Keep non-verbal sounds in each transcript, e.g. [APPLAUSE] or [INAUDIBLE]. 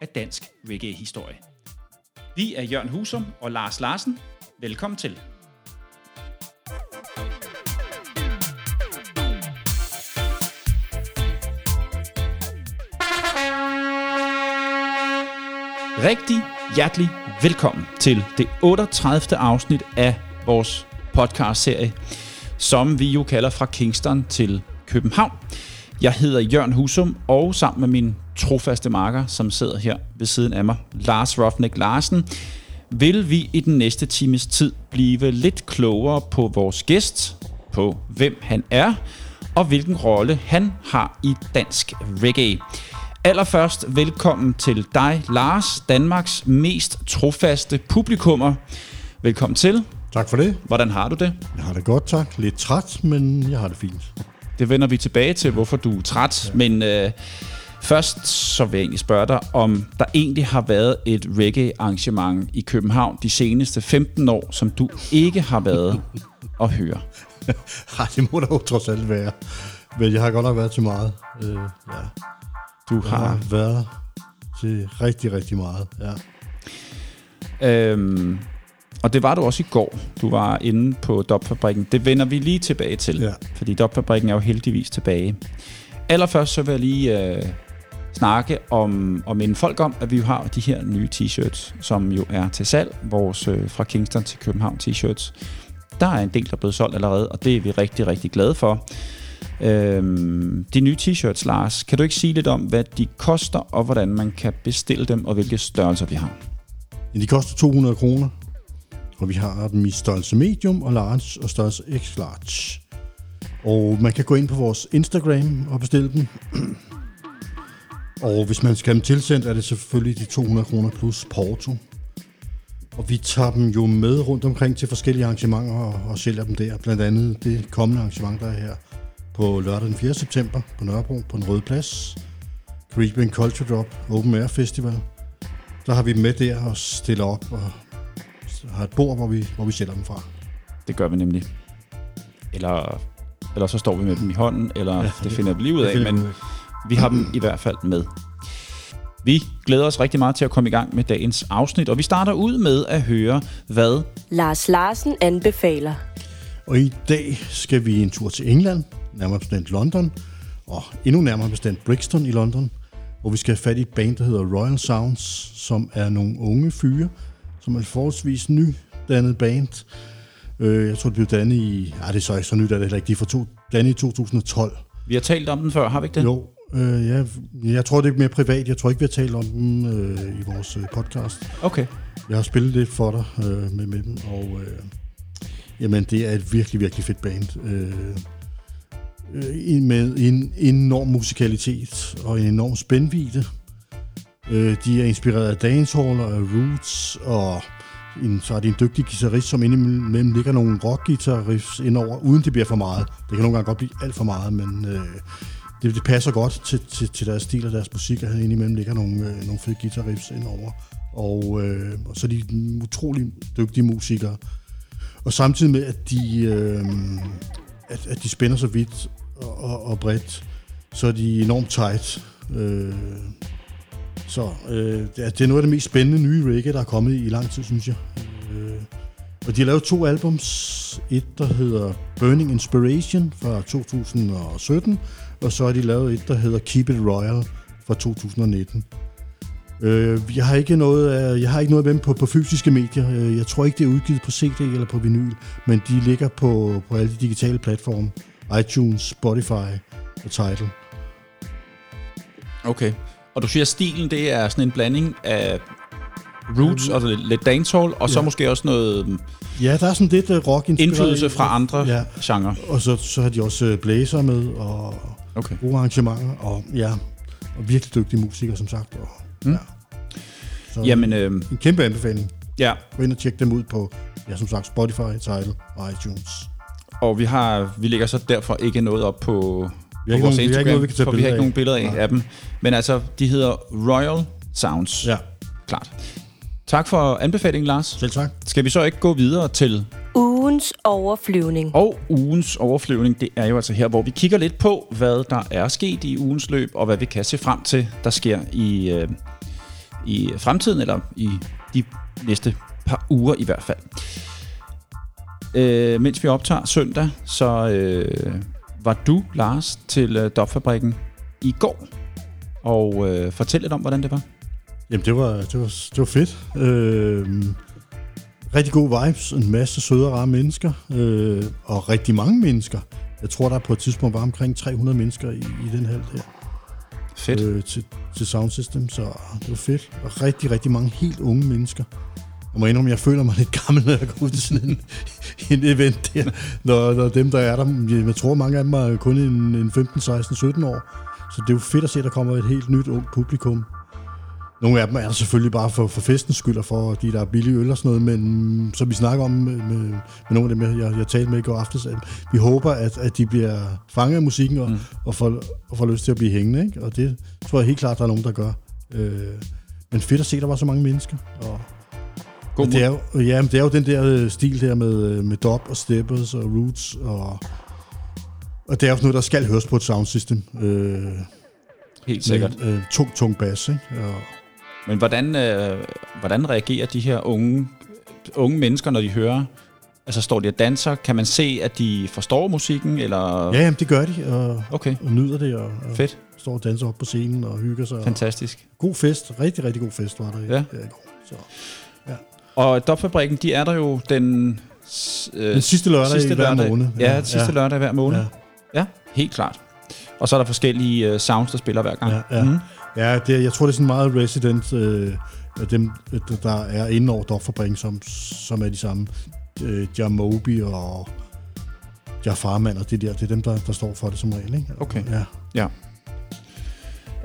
af dansk reggae-historie. Vi er Jørgen Husum og Lars Larsen. Velkommen til. Rigtig hjertelig velkommen til det 38. afsnit af vores podcast-serie, som vi jo kalder fra Kingston til København. Jeg hedder Jørgen Husum, og sammen med min trofaste marker, som sidder her ved siden af mig, Lars Rofnik Larsen, vil vi i den næste times tid blive lidt klogere på vores gæst, på hvem han er, og hvilken rolle han har i dansk reggae. Allerførst velkommen til dig, Lars, Danmarks mest trofaste publikummer. Velkommen til. Tak for det. Hvordan har du det? Jeg har det godt, tak. Lidt træt, men jeg har det fint. Det vender vi tilbage til, hvorfor du er træt. Ja. Men øh, først så vil jeg egentlig spørge dig, om der egentlig har været et reggae-arrangement i København de seneste 15 år, som du ikke har været at høre. [LAUGHS] Ej, det må der jo trods alt være. Men jeg har godt nok været til meget. Øh, ja. Du har... har været til rigtig, rigtig meget. Ja. Øhm, og det var du også i går. Du var inde på Dopfabrikken. Det vender vi lige tilbage til, Ja. fordi Dopfabrikken er jo heldigvis tilbage. Allerførst så vil jeg lige øh, snakke om, og minde folk om, at vi har de her nye t-shirts, som jo er til salg. Vores øh, fra Kingston til København t-shirts. Der er en del, der er blevet solgt allerede, og det er vi rigtig, rigtig glade for. Øhm, de nye t-shirts, Lars, kan du ikke sige lidt om, hvad de koster, og hvordan man kan bestille dem, og hvilke størrelser vi har? Ja, de koster 200 kroner, og vi har dem i størrelse medium og large og størrelse x large. Og man kan gå ind på vores Instagram og bestille dem og hvis man skal have dem tilsendt, er det selvfølgelig de 200 kroner plus porto. Og vi tager dem jo med rundt omkring til forskellige arrangementer og, og sælger dem der. Blandt andet det kommende arrangement, der er her på lørdag den 4. september på Nørrebro på den Røde Plads. Caribbean Culture Drop Open Air Festival. Der har vi dem med der og stiller op og har et bord, hvor vi, hvor vi sælger dem fra. Det gør vi nemlig. Eller, eller så står vi med dem i hånden, eller ja, det finder vi lige ud af, men vi har dem i hvert fald med. Vi glæder os rigtig meget til at komme i gang med dagens afsnit, og vi starter ud med at høre, hvad Lars Larsen anbefaler. Og i dag skal vi en tur til England, nærmere bestemt London, og endnu nærmere bestemt Brixton i London, hvor vi skal have fat i et band, der hedder Royal Sounds, som er nogle unge fyre, som er et forholdsvis nydannet band. Øh, Jeg tror, det blev dannet i... Ja, det er så ikke så nyt, er det heller ikke. De er fra to, dannet i 2012. vi har talt om den før, har vi ikke det? Jo, øh, ja, jeg tror, det er mere privat. Jeg tror ikke, vi har talt om dem øh, i vores øh, podcast. Okay. Jeg har spillet lidt for dig øh, med, med dem, og øh, jamen, det er et virkelig, virkelig fedt band. Øh, øh, med en enorm musikalitet og en enorm spændvidde. Øh, de er inspireret af dancehall og af roots, og en, så er de en dygtig guitarist, som indimellem ligger nogle rock riffs indover, uden det bliver for meget. Det kan nogle gange godt blive alt for meget, men øh, det, det passer godt til, til, til deres stil og deres musik, at han indimellem ligger nogle, øh, nogle fede guitar riffs indover. Og, øh, og så er de utrolig dygtige musikere. Og samtidig med, at de, øh, at, at de spænder så vidt og, og, og bredt, så er de enormt tight. Øh, så øh, det, er, det er noget af det mest spændende nye reggae, der er kommet i lang tid, synes jeg. Øh, og de har lavet to albums. Et, der hedder Burning Inspiration fra 2017, og så har de lavet et, der hedder Keep It Royal fra 2019. Øh, jeg har ikke noget, af, jeg har ikke noget af dem på, på fysiske medier. Øh, Jeg tror ikke, det er udgivet på CD eller på vinyl, men de ligger på, på alle de digitale platforme. iTunes, Spotify og Tidal. Okay. Og du siger, at stilen det er sådan en blanding af roots og lidt dancehall, og så Ja. måske også noget Ja, der er sådan lidt uh, rock indflydelse fra andre Ja, genrer. og så, så har de også øh, blæser med, og Okay. gode arrangementer, og ja, og virkelig dygtige musikere, som sagt. Og, Mm. ja. Så Jamen, øh, en kæmpe anbefaling. ja. Gå ind og tjek dem ud på, ja, som sagt, Spotify, Tidal og iTunes. Og vi har vi lægger så derfor ikke noget op på, Vi har på ikke vores nogen- vi har ikke Instagram, noget, vi kan tage for vi har ikke nogen billeder af, af dem. Men altså, de hedder Royal Sounds. Ja, Klart. Tak for anbefalingen, Lars. selv tak. Skal vi så ikke gå videre til Ugens overflyvning. Og ugens overflyvning, det er jo altså her, hvor vi kigger lidt på, hvad der er sket i ugens løb, og hvad vi kan se frem til, der sker i, øh, i fremtiden, eller i de næste par uger i hvert fald. Øh, mens vi optager søndag, så øh, var du, Lars, til øh, Dopfabrikken i går. Og øh, fortæl lidt om, hvordan det var. Jamen, det var, det var, det var fedt. Øh, rigtig gode vibes, en masse søde og rare mennesker, øh, og rigtig mange mennesker. Jeg tror, der på et tidspunkt var omkring 300 mennesker i, i den hal her. Fedt. øh, til, til Sound System, så det var fedt. Og rigtig, rigtig mange helt unge mennesker. Jeg må indrømme, jeg føler mig lidt gammel, når jeg går ud til sådan en, [LAUGHS] en event der. Når, når dem, der er der, jeg tror, mange af dem er kun en, en 15, 16, 17 år. Så det er jo fedt at se, at der kommer et helt nyt ung publikum. Nogle af dem er selvfølgelig bare for, for festens skyld, og for de der er billige øl og sådan noget, men som vi snakker om med, med, med nogle af dem, jeg, jeg talte med i går aftes, at vi håber, at, at de bliver fanget af musikken og, mm. og, får, og får lyst til at blive hængende, ikke? og det tror jeg helt klart, der er nogen, der gør. Øh, men fedt at se, at der var så mange mennesker. Og, God det, er jo, ja, men det er jo den der øh, stil der med, øh, med dub og steppers og roots, og, og det er jo noget, der skal høres på et soundsystem. Øh, Helt sikkert. Med, øh, tung, tung bass, ikke? Og, Men hvordan, øh, hvordan reagerer de her unge, unge mennesker, når de hører, altså står de og danser? Kan man se, at de forstår musikken, eller? ja, jamen, det gør de, og, Okay, og nyder det, og, og fedt. står og danser op på scenen og hygger sig. Og, Fantastisk. god fest, rigtig, rigtig god fest var der i, Ja. der i går. Så. Og Dopfabrikken, de er der jo den, øh, Den sidste lørdag sidste i hver lørdag. måned. Ja, ja, sidste lørdag hver måned. Ja. Ja. ja, helt klart. Og så er der forskellige øh, sounds, der spiller hver gang. Ja, ja. Mhm. Ja, det, jeg tror, det er sådan meget resident, øh, af dem, der er inde over Dopfabrikken, som, som er de samme. Øh, Jamobi og Jafarman og det der, det er dem, der, der står for det som regel. Ikke? Okay. Ja.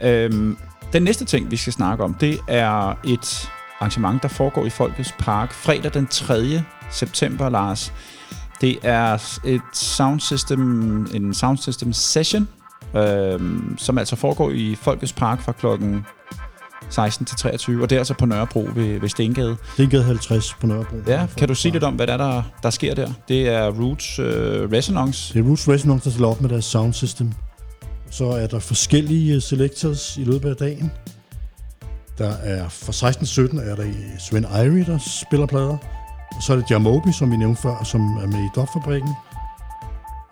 Øhm, den næste ting, vi skal snakke om, det er et arrangement, der foregår i Folkets Park fredag den 3. september, Lars. Det er et sound system, en sound system session, øhm, som altså foregår i Folkets Park fra klokken 16 til 23, og det er altså på Nørrebro ved, ved Stengade. Det er gade 50 på Nørrebro. Ja, kan du sige lidt om, hvad der, er, der, der sker der? Det er Roots øh, Resonance. Det er Roots Resonance, der stiller op med deres sound system. Så er der forskellige øh, selectors i løbet af dagen. Der er fra 16 til 17 er der i Sven Irie, der spiller plader. Og så er det Jamobi, som vi nævnte før, som er med i Dopfabrikken.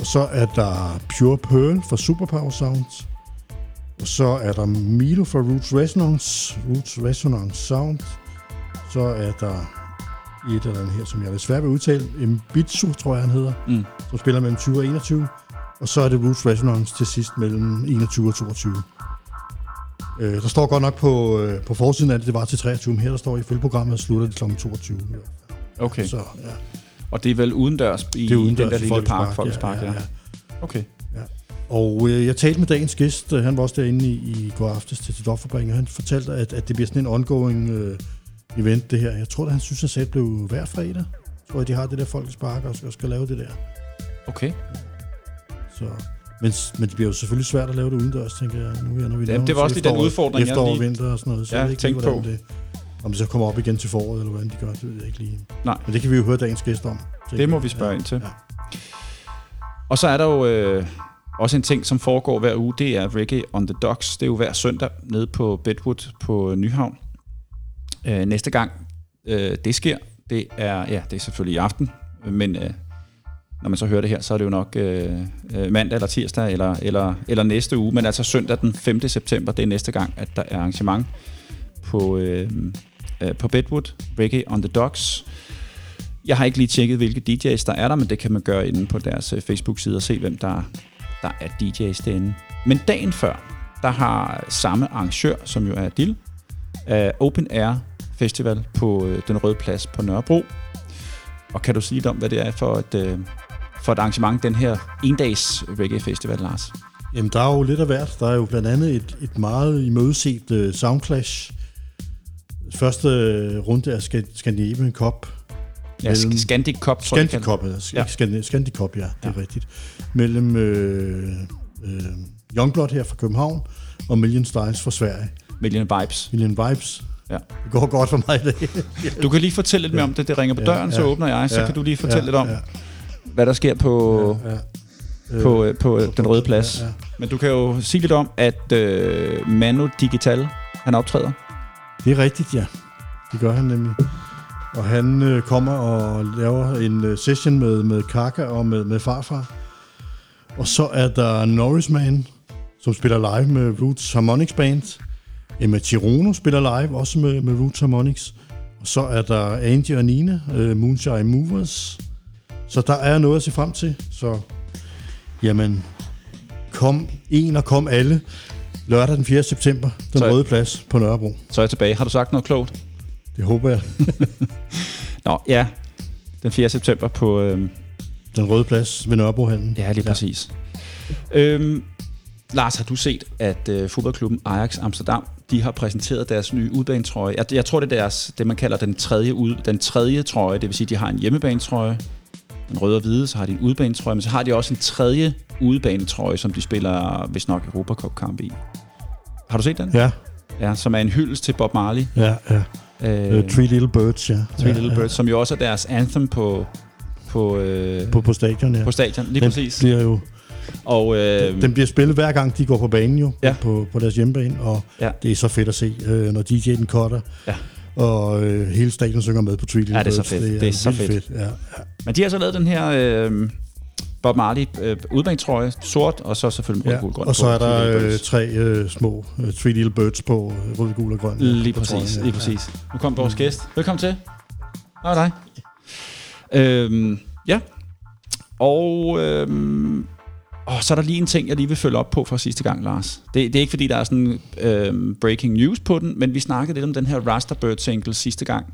Og så er der Pure Pearl fra Superpower Sounds. Og så er der Milo fra Roots Resonance, Roots Resonance Sound. Så er der et eller andet her, som jeg ved at udtale. Mbitsu, tror jeg, han hedder Mm. som spiller mellem 20 og 21. Og så er det Roots Resonance til sidst mellem 21 og 22. Øh, der står godt nok på, øh, på forsiden af det, var til 23, men her der står ifølge programmet, at slutter det kl. 22. Okay. Så ja, Og det er vel udendørs i det er udendørs den der lille park, Folkets Park, ja. Okay. Og øh, jeg talte med dagens gæst, han var også derinde i, i går aftes til, til Dopfabrikken, og han fortalte, at, at det bliver sådan en ongoing øh, event, det her. Jeg tror, at han synes, at sæt blev hver fredag. Jeg tror, at de har det der Folkets Park og skal, skal lave det der. Okay. Så, men, men det bliver jo selvfølgelig svært at lave det udendørs, tænker jeg. Nu, her, når vi Jamen, det var også lige den udfordring, jeg Efterår og lige- vinter og sådan noget. Så Ja, jeg ved ikke lige, tænk hvordan på. Det, om det så kommer op igen til foråret, eller hvordan de gør, det ved jeg ikke lige. Nej. Men det kan vi jo høre dagens gæst om. Det må vi spørge ind til. Ja. Og så er der jo øh, også en ting, som foregår hver uge, det er Reggae on the Docks. Det er jo hver søndag nede på Bedwood på Nyhavn. Øh, næste gang øh, det sker, det er, ja, det er selvfølgelig i aften, men øh, når man så hører det her, så er det jo nok øh, øh, mandag eller tirsdag eller, eller, eller næste uge, men altså søndag den 5. september, det er næste gang, at der er arrangement på, øh, øh, på Bedwood, Reggae on the Docks. Jeg har ikke lige tjekket, hvilke DJ's der er der, men det kan man gøre inde på deres øh, Facebook-side og se, hvem der, der er DJ's derinde. Men dagen før, der har samme arrangør, som jo er Dill, uh, øh, Open Air Festival på uh, Den Røde Plads på Nørrebro. Og kan du sige lidt om, hvad det er for et, uh, for et arrangement, den her endags reggae festival, Lars? Jamen, der er jo lidt af hvert. Der er jo blandt andet et, et meget imødeset uh, Soundclash. Første runde Sc- Scandinavian Cup. Ja, Scandic Cup, tror Scandic Cup, Ja. ja. Scandic Cup, ja, det er Ja. rigtigt. Mellem øh, øh, Youngblood her fra København og Million Styles fra Sverige. Million Vibes. Million Vibes. Ja. Det går godt for mig i dag. Du kan lige fortælle lidt mere om det. Det ringer på Ja, døren, så ja. åbner jeg. Så Ja, kan du lige fortælle ja, lidt om, ja, hvad der sker på, ja, ja. på, øh, på øh, Den Røde Plads. Ja, ja. Men du kan jo sige lidt om, at øh, Manu Digital, han optræder. Det er rigtigt, ja. Det gør han nemlig. Og han øh, kommer og laver en øh, session med, med Kaka og med, med Farfar. Og så er der Norrisman, som spiller live med Roots Harmonics Band. Emma Chirono spiller live, også med, med Roots Harmonics. Og så er der Angie og Nina, øh, Moonshine Movers. Så der er noget at se frem til. Så jamen, kom en og kom alle. Lørdag den 4. september, den Så- røde plads på Nørrebro. Så er jeg tilbage. Har du sagt noget klogt? Det håber jeg. [LAUGHS] Nå, ja. Den 4. september på... Øh, Den røde plads ved Nørrebrohallen. ja, lige præcis. Øhm, Lars, har du set, at øh, fodboldklubben Ajax Amsterdam, de har præsenteret deres nye udbanetrøje. Jeg, jeg tror, det er deres, det, man kalder den tredje, ud, den tredje trøje. Det vil sige, de har en hjemmebanetrøje, den røde og hvide, så har de en udebanetrøje, men så har de også en tredje udebanetrøje, som de spiller, hvis nok, Europa Cup kamp i. Har du set den? Ja, Ja, som er en hyldest til Bob Marley. ja, ja. Øh, Uh, Three Little Birds, ja. Three ja, Little ja. Birds, som jo også er deres anthem på, på, øh, På, på stadion, ja. på stadion. Lige den præcis. Bliver jo, Og øh, den bliver spillet hver gang, de går på banen jo, Ja. på, på deres hjemmebane, og Ja. det er så fedt at se, øh, når DJ'en cutter, Ja. og øh, hele stadion synger med på Three Little Ja, det er så fedt. Det er så vildt fedt. Ja, ja. Men de har så lavet den her øh, Bob Marley øh, udbanetrøje, sort, og så selvfølgelig rød, Ja. gul, grøn. Og så er der øh, tre øh, små øh, Three Little Birds på øh, rød, gul og grøn. Lige præcis, trøjen, ja. lige præcis. Nu kom vores gæst. Velkommen til. Hej dig. Øhm, ja. Og øhm, og så er der lige en ting, jeg lige vil følge op på fra sidste gang, Lars. Det, det er ikke, fordi der er sådan øhm, breaking news på den, men vi snakkede lidt om den her Rasterbird single sidste gang.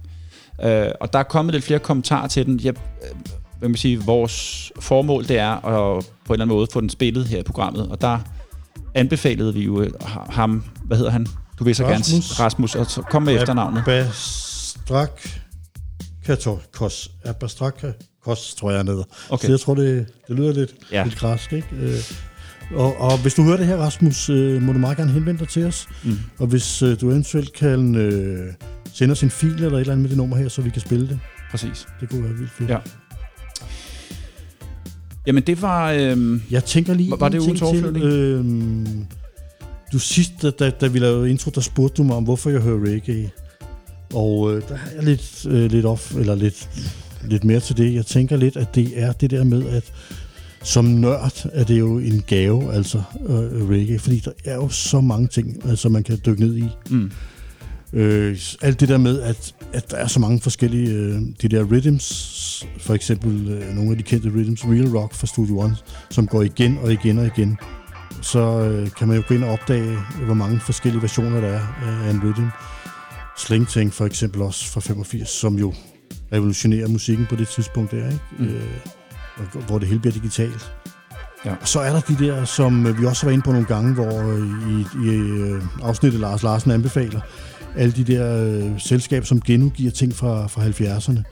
Øh, og der er kommet lidt flere kommentarer til den. Jeg, øh, hvad man sige, vores formål det er at på en eller anden måde få den spillet her i programmet, og der anbefalede vi jo øh, ham, hvad hedder han? Du vil så Rasmus. gerne Rasmus, og så kom med efternavnet. Abastrak Kos. Abastrak Kos, tror jeg, hedder. Okay. Så jeg tror, det, det lyder lidt, Ja. lidt græsk, ikke? Øh, og, og hvis du hører det her, Rasmus, øh, må du meget gerne henvende dig til os. Mm. Og hvis øh, du eventuelt kan øh, sende os en fil eller et eller andet med det nummer her, så vi kan spille det. Præcis. Det kunne være vildt fedt. Ja. Jamen det var... Øhm, Jeg tænker lige Var- var det ugens til. Øhm, du sidst, da, da, da vi lavede intro, der spurgte du mig om, hvorfor jeg hører reggae. Og øh, der har jeg lidt, øh, lidt, off, eller lidt, lidt mere til det. Jeg tænker lidt, at det er det der med, at som nørd er det jo en gave, altså øh, reggae. Fordi der er jo så mange ting, altså, man kan dykke ned i. mm, Øh, alt det der med, at, at der er så mange forskellige, øh, de der rhythms, for eksempel øh, nogle af de kendte rhythms, Real Rock fra Studio One, som går igen og igen og igen, så øh, kan man jo gå ind og opdage, hvor mange forskellige versioner der er af en rhythm. Sling Tank for eksempel også fra 85, som jo revolutionerer musikken på det tidspunkt der, ikke? Mm. Øh, hvor det hele bliver digitalt. Ja. Og så er der de der, som øh, vi også været inde på nogle gange, hvor øh, i, i øh, afsnittet Lars Larsen anbefaler, alle de der øh, selskaber, som genudgiver ting fra, fra 70'erne.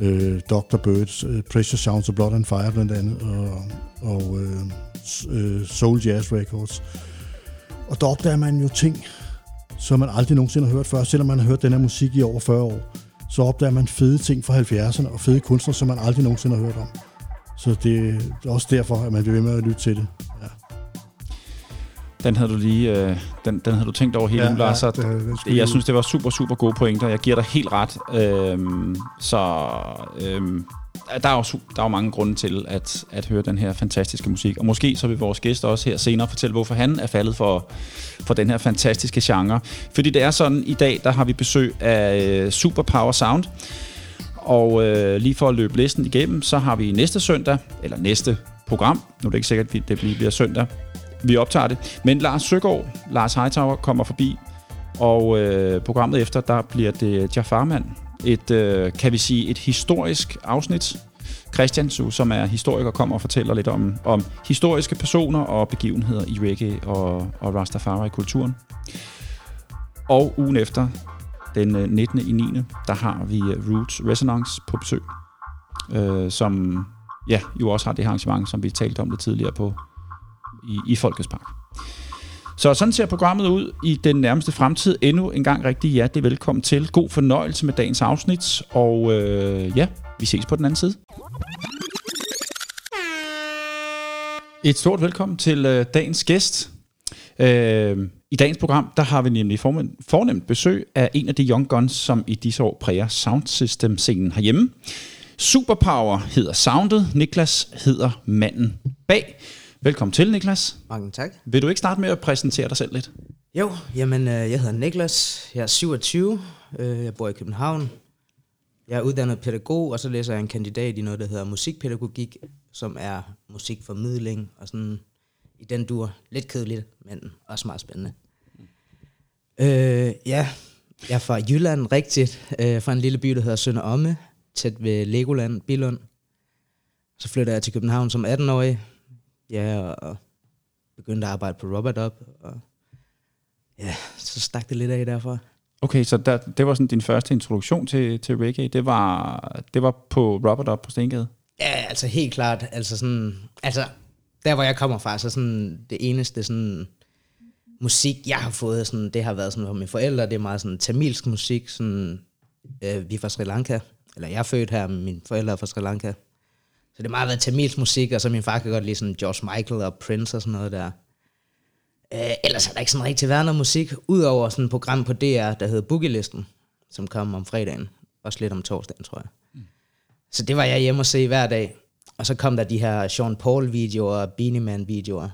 Øh, Dr. Birds, øh, Pressure Sounds of Blood and Fire blandt andet, og, og øh, øh, Soul Jazz Records. Og der opdager man jo ting, som man aldrig nogensinde har hørt før, selvom man har hørt den her musik i over 40 år. Så opdager man fede ting fra 70'erne, og fede kunstnere, som man aldrig nogensinde har hørt om. Så det er også derfor, at man bliver ved med at lytte til det. Ja den havde du lige... Øh, den, den havde du tænkt over hele ja, Lars. Ja, det, det jeg synes, det var super, super gode pointer. Jeg giver dig helt ret. Øhm, så øhm, der er jo, der er jo mange grunde til at, at høre den her fantastiske musik. Og måske så vil vores gæst også her senere fortælle, hvorfor han er faldet for, for den her fantastiske genre. Fordi det er sådan, i dag der har vi besøg af øh, Superpower Sound. Og øh, lige for at løbe listen igennem, så har vi næste søndag, eller næste program, nu er det ikke sikkert, at det bliver søndag, vi optager det. Men Lars Søgaard, Lars Hightower, kommer forbi, og øh, programmet efter, der bliver det Jafarman. Et, øh, kan vi sige, et historisk afsnit. Christian Su, som er historiker, kommer og fortæller lidt om, om historiske personer og begivenheder i reggae og, og Rastafari-kulturen. Og ugen efter, den øh, 19. i 9., der har vi øh, Roots Resonance på besøg, øh, som ja, jo også har det arrangement, som vi talte om lidt tidligere på i, i Folkets Park. Så sådan ser programmet ud i den nærmeste fremtid. Endnu en gang rigtig hjertelig velkommen til. God fornøjelse med dagens afsnit, og øh, ja, vi ses på den anden side. Et stort velkommen til øh, dagens gæst. Øh, I dagens program, der har vi nemlig fornemt besøg af en af de young guns, som i disse år præger soundsystem-scenen herhjemme. Superpower hedder soundet, Niklas hedder manden bag. Velkommen til, Niklas. Mange tak. Vil du ikke starte med at præsentere dig selv lidt? Jo, jamen, øh, jeg hedder Niklas. Jeg er 27. Øh, jeg bor i København. Jeg er uddannet pædagog, og så læser jeg en kandidat i noget, der hedder musikpædagogik, som er musikformidling og sådan i den dur. Lidt kedeligt, men også meget spændende. Øh, ja, jeg er fra Jylland rigtigt, øh, fra en lille by, der hedder Sønder Omme, tæt ved Legoland, Bilund. Så flytter jeg til København som 18-årig, ja, og begyndte at arbejde på Robert Up, og ja, så stak det lidt af derfra. Okay, så der, det var sådan din første introduktion til, til reggae, det var, det var på Robert Up på Stengade? Ja, altså helt klart, altså sådan, altså der hvor jeg kommer fra, så sådan det eneste sådan musik, jeg har fået, sådan, det har været sådan fra mine forældre, det er meget sådan tamilsk musik, sådan, øh, vi er fra Sri Lanka, eller jeg er født her, mine forældre er fra Sri Lanka, så det har meget været tamilsk musik, og så min far kan godt lide sådan George Michael og Prince og sådan noget der. Øh, ellers er der ikke sådan rigtig været noget musik, udover sådan et program på DR, der hedder Boogie-listen, som kom om fredagen, også lidt om torsdagen, tror jeg. Mm. Så det var jeg hjemme og se hver dag. Og så kom der de her Sean Paul-videoer og Beanie Man-videoer.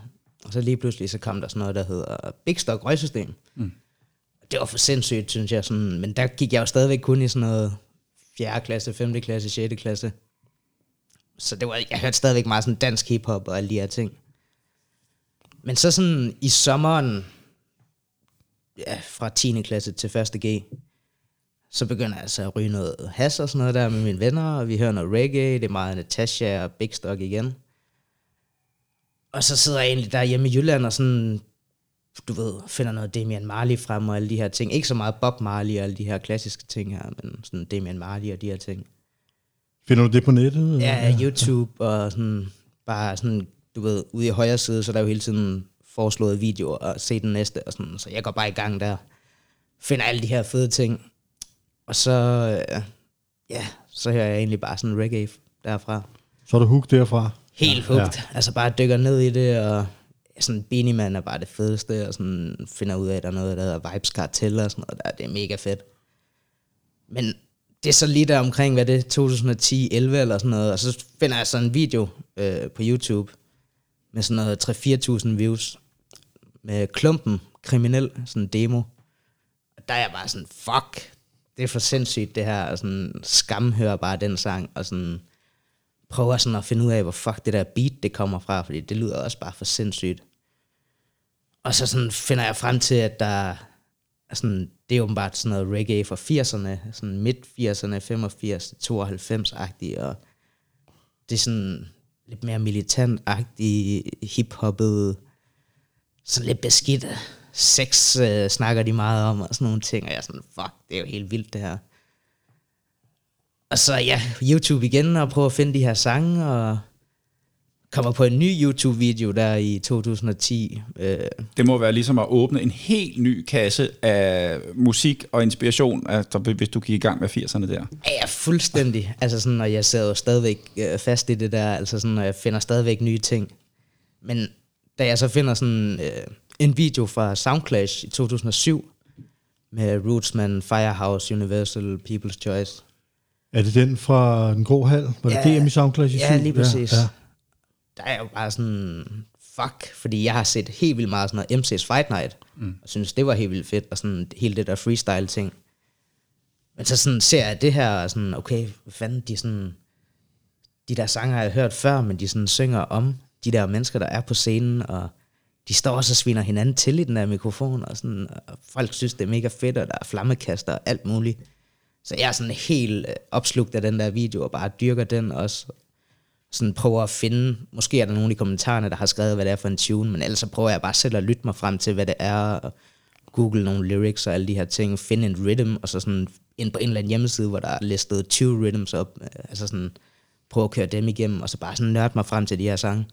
Og så lige pludselig så kom der sådan noget, der hedder Big Stock Røgsystem. Mm. Det var for sindssygt, synes jeg. Sådan, men der gik jeg jo stadigvæk kun i sådan noget 4. klasse, 5. klasse, 6. klasse. Så det var, jeg hørte stadigvæk meget sådan dansk hiphop og alle de her ting. Men så sådan i sommeren, ja, fra 10. klasse til 1. G, så begynder jeg altså at ryge noget has og sådan noget der med mine venner, og vi hører noget reggae, det er meget Natasha og Big Stock igen. Og så sidder jeg egentlig der hjemme i Jylland og sådan, du ved, finder noget Damian Marley frem og alle de her ting. Ikke så meget Bob Marley og alle de her klassiske ting her, men sådan Damian Marley og de her ting. Finder du det på nettet? Ja, ja, YouTube og sådan, bare sådan, du ved, ude i højre side, så der er jo hele tiden foreslået videoer og se den næste og sådan, så jeg går bare i gang der, finder alle de her fede ting, og så, øh, ja, så hører jeg egentlig bare sådan reggae derfra. Så er du hooked derfra? Helt hooked, ja. altså bare dykker ned i det, og sådan Beanie Man er bare det fedeste, og sådan finder ud af, at der er noget, der hedder Vibes Cartel og sådan noget der, det er mega fedt. Men det er så lige der omkring, hvad det er, 2010-11 eller sådan noget, og så finder jeg sådan en video øh, på YouTube med sådan noget 3-4.000 views med klumpen kriminel, sådan en demo. Og der er jeg bare sådan, fuck, det er for sindssygt det her, og sådan skamhører bare den sang, og sådan prøver sådan at finde ud af, hvor fuck det der beat, det kommer fra, fordi det lyder også bare for sindssygt. Og så sådan finder jeg frem til, at der sådan, det er åbenbart sådan noget reggae fra 80'erne, sådan midt 80'erne, 85 92-agtigt, og det er sådan lidt mere militant-agtigt, hiphoppet, sådan lidt beskidt. Sex øh, snakker de meget om, og sådan nogle ting, og jeg er sådan, fuck, det er jo helt vildt det her. Og så ja, YouTube igen, og prøve at finde de her sange, og kommer på en ny YouTube-video der i 2010. Øh. Det må være ligesom at åbne en helt ny kasse af musik og inspiration, altså, hvis du gik i gang med 80'erne der. Ja, fuldstændig. Altså sådan, og jeg sidder jo stadigvæk øh, fast i det der, altså sådan, og jeg finder stadigvæk nye ting. Men da jeg så finder sådan øh, en video fra Soundclash i 2007, med Rootsman, Firehouse, Universal, People's Choice, Er det den fra Den Grå Hal? Var det Ja. DM i Soundclash i Ja, lige præcis. Ja, ja. Der er jo bare sådan, fuck, fordi jeg har set helt vildt meget sådan noget MC's Fight Night, mm. og synes, det var helt vildt fedt, og sådan hele det der freestyle ting. Men så sådan ser jeg det her, og sådan, okay, hvad fanden, de sådan, de der sange har jeg hørt før, men de sådan synger om de der mennesker, der er på scenen, og de står også og sviner hinanden til i den der mikrofon, og, sådan, og folk synes, det er mega fedt, og der er flammekaster og alt muligt. Så jeg er sådan helt øh, opslugt af den der video, og bare dyrker den også. Sådan prøver at finde, måske er der nogen i kommentarerne, der har skrevet, hvad det er for en tune, men ellers så prøver jeg bare selv at lytte mig frem til, hvad det er, og google nogle lyrics og alle de her ting, finde en rhythm, og så sådan ind på en eller anden hjemmeside, hvor der er listet 20 rhythms op, øh, altså sådan prøve at køre dem igennem, og så bare sådan nørde mig frem til de her sange.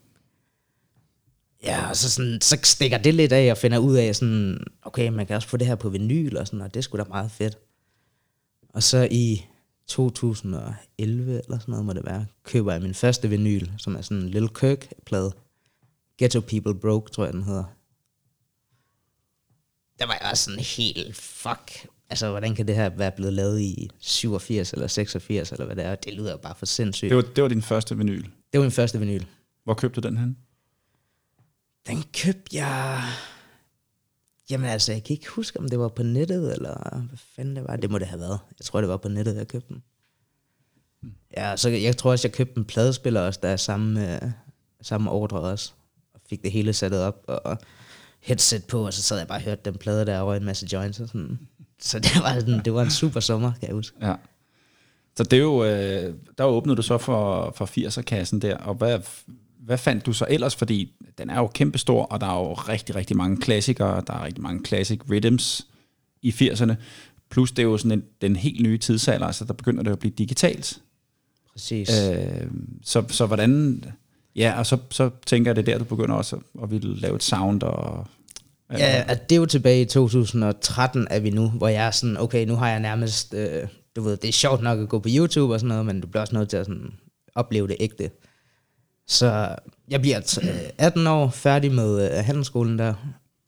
Ja, og så, sådan, så stikker det lidt af, og finder ud af sådan, okay, man kan også få det her på vinyl, og sådan, og det skulle sgu da meget fedt. Og så i 2011, eller sådan noget må det være, køber jeg min første vinyl, som er sådan en Lil Kirk-plade. Ghetto People Broke, tror jeg, den hedder. Der var jeg også sådan helt, fuck, altså hvordan kan det her være blevet lavet i 87 eller 86, eller hvad det er? Det lyder bare for sindssygt. Det var, det var din første vinyl. det var min første vinyl. Hvor købte du den hen? Den købte jeg... Jamen altså, jeg kan ikke huske, om det var på nettet, eller hvad fanden det var. Det må det have været. Jeg tror, det var på nettet, jeg købte den. Ja, så jeg tror også, jeg købte en pladespiller også, der er samme, øh, samme ordre også. Og fik det hele sat op, og headset på, og så sad jeg bare og hørte den plade der, og røg en masse joints og sådan. Så det var, sådan, det var en super sommer, kan jeg huske. Ja. Så det er jo, øh, der åbnede du så for, for 80'er-kassen der, og hvad, hvad fandt du så ellers? Fordi den er jo kæmpestor, og der er jo rigtig, rigtig mange klassikere, der er rigtig mange classic rhythms i 80'erne, plus det er jo sådan en, den helt nye tidsalder, altså der begynder det at blive digitalt. Præcis. Øh, så, så hvordan, ja, og så, så tænker jeg, det er der, du begynder også at, at ville lave et sound og... Ja, at det er jo tilbage i 2013 er vi nu, hvor jeg er sådan, okay, nu har jeg nærmest, øh, du ved, det er sjovt nok at gå på YouTube og sådan noget, men du bliver også nødt til at sådan, opleve det ægte. Så jeg bliver øh, 18 år, færdig med øh, handelsskolen der,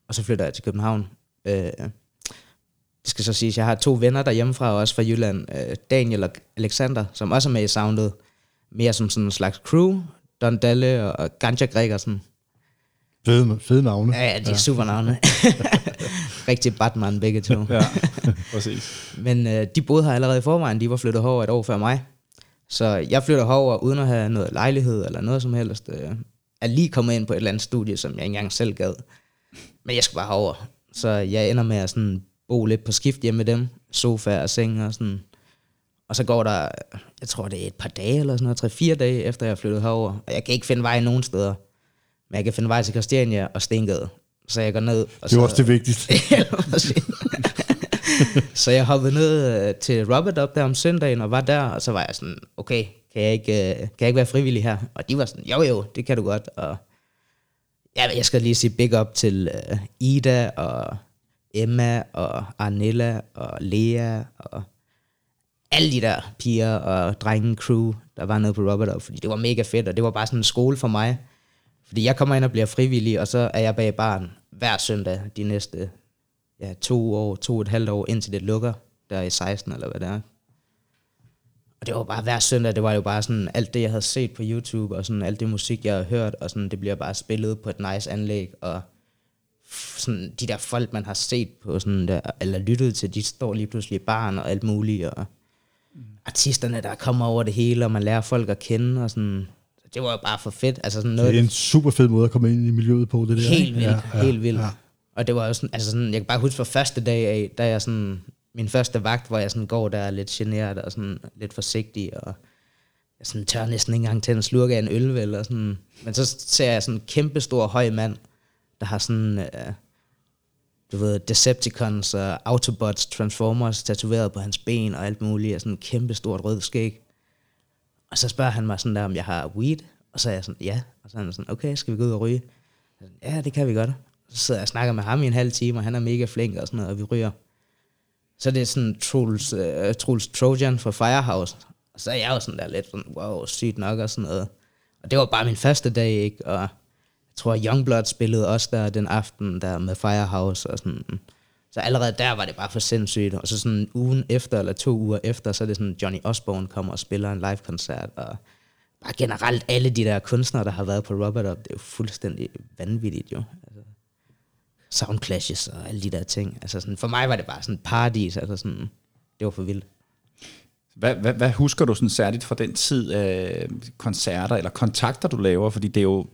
og så flytter jeg til København. Øh, det skal så siges, jeg har to venner derhjemmefra, også fra Jylland, øh, Daniel og Alexander, som også er med i soundet, mere som sådan en slags crew, Don Dalle og Ganja Gregersen. Fede, fede navne. Ja, ja, de er super navne. [LAUGHS] Rigtig Batman begge to. Ja, præcis. Men øh, de boede her allerede i forvejen. De var flyttet herover et år før mig. Så jeg flytter herover uden at have noget lejlighed eller noget som helst. Øh, er lige kommet ind på et eller andet studie, som jeg ikke engang selv gad. Men jeg skal bare herover. Så jeg ender med at sådan bo lidt på skift hjemme med dem. Sofa og seng og sådan. Og så går der, jeg tror det er et par dage eller sådan noget, tre-fire dage efter jeg er flyttet herover. Og jeg kan ikke finde vej nogen steder. Men jeg kan finde vej til Christiania og Stengade. Så jeg går ned. Og Det så, er også det vigtigste. [LAUGHS] [LAUGHS] Så jeg hoppede ned øh, til Robert op der om søndagen og var der, og så var jeg sådan, okay, kan jeg ikke, øh, kan jeg ikke være frivillig her? Og de var sådan, jo jo, det kan du godt. Og ja, jeg skal lige sige big up til uh, Ida og Emma og Arnella og Lea og alle de der piger og drengen crew, der var nede på Robert op, fordi det var mega fedt, og det var bare sådan en skole for mig. Fordi jeg kommer ind og bliver frivillig, og så er jeg bag barn hver søndag de næste ja, to år, to og et halvt år, indtil det lukker, der i 16 eller hvad det er. Og det var bare hver søndag, det var jo bare sådan alt det, jeg havde set på YouTube, og sådan alt det musik, jeg havde hørt, og sådan, det bliver bare spillet på et nice anlæg, og sådan, de der folk, man har set på sådan der, eller lyttet til, de står lige pludselig i barn og alt muligt, og artisterne, der kommer over det hele, og man lærer folk at kende, og sådan, det var jo bare for fedt. Altså sådan noget, Det er en super fed måde at komme ind i miljøet på, det der. Helt vildt, ja, ja, helt vildt. Ja. Og det var jo sådan, altså sådan, jeg kan bare huske fra første dag af, da jeg sådan, min første vagt, hvor jeg sådan går der lidt generet og sådan lidt forsigtig, og jeg sådan tør næsten ikke engang til en slurk af en øl, vel, og sådan. Men så ser jeg sådan en kæmpe stor høj mand, der har sådan, øh, du ved, Decepticons og Autobots, Transformers tatoveret på hans ben og alt muligt, og sådan en kæmpe stort rød skæg. Og så spørger han mig sådan der, om jeg har weed, og så er jeg sådan, ja. Og så er han sådan, okay, skal vi gå ud og ryge? Sådan, Ja, det kan vi godt. Så sidder jeg og snakker med ham i en halv time, og han er mega flink og sådan noget, og vi ryger. Så det er sådan Truls, uh, Truls Trojan fra Firehouse. Og så er jeg jo sådan der lidt sådan, wow, sygt nok og sådan noget. Og det var bare min første dag, ikke? Og jeg tror, Youngblood spillede også der den aften der med Firehouse og sådan. Så allerede der var det bare for sindssygt. Og så sådan ugen efter, eller to uger efter, så er det sådan, Johnny Osborne kommer og spiller en live-koncert, og bare generelt alle de der kunstnere, der har været på Robert Up, det er jo fuldstændig vanvittigt jo. Altså, sound clashes og alle de der ting. Altså sådan, for mig var det bare sådan paradis, altså sådan, det var for vildt. Hvad, hvad, hvad husker du sådan særligt fra den tid af koncerter eller kontakter, du laver? Fordi det er jo,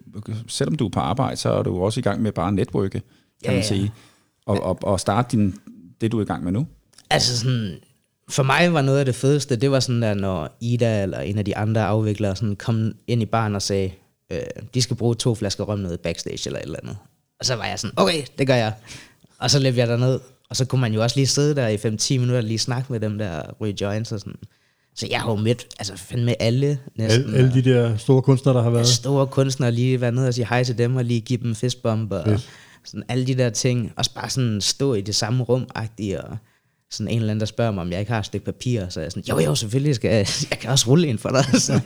selvom du er på arbejde, så er du også i gang med bare at netværke, kan Ja, man ja. sige. Og, og, og starte din, det, du er i gang med nu. Altså sådan, for mig var noget af det fedeste, det var sådan der, når Ida eller en af de andre afviklere sådan kom ind i baren og sagde, øh, de skal bruge to flasker rom nede backstage eller et eller andet. Og så var jeg sådan, okay, det gør jeg. Og så løb jeg derned, og så kunne man jo også lige sidde der i 5-10 minutter og lige snakke med dem der, ryge joints og sådan. Så jeg har jo mødt, altså fandme alle næsten. Alle, alle de der store kunstnere, der har været. store kunstnere lige være nede og sige hej til dem, og lige give dem fistbump, og Fedt. sådan alle de der ting. Og bare sådan stå i det samme rum -agtigt, og sådan en eller anden, der spørger mig, om jeg ikke har et stykke papir, så er jeg sådan, jo jo, selvfølgelig skal jeg, [LAUGHS] jeg kan også rulle en for dig. [LAUGHS] Sådan,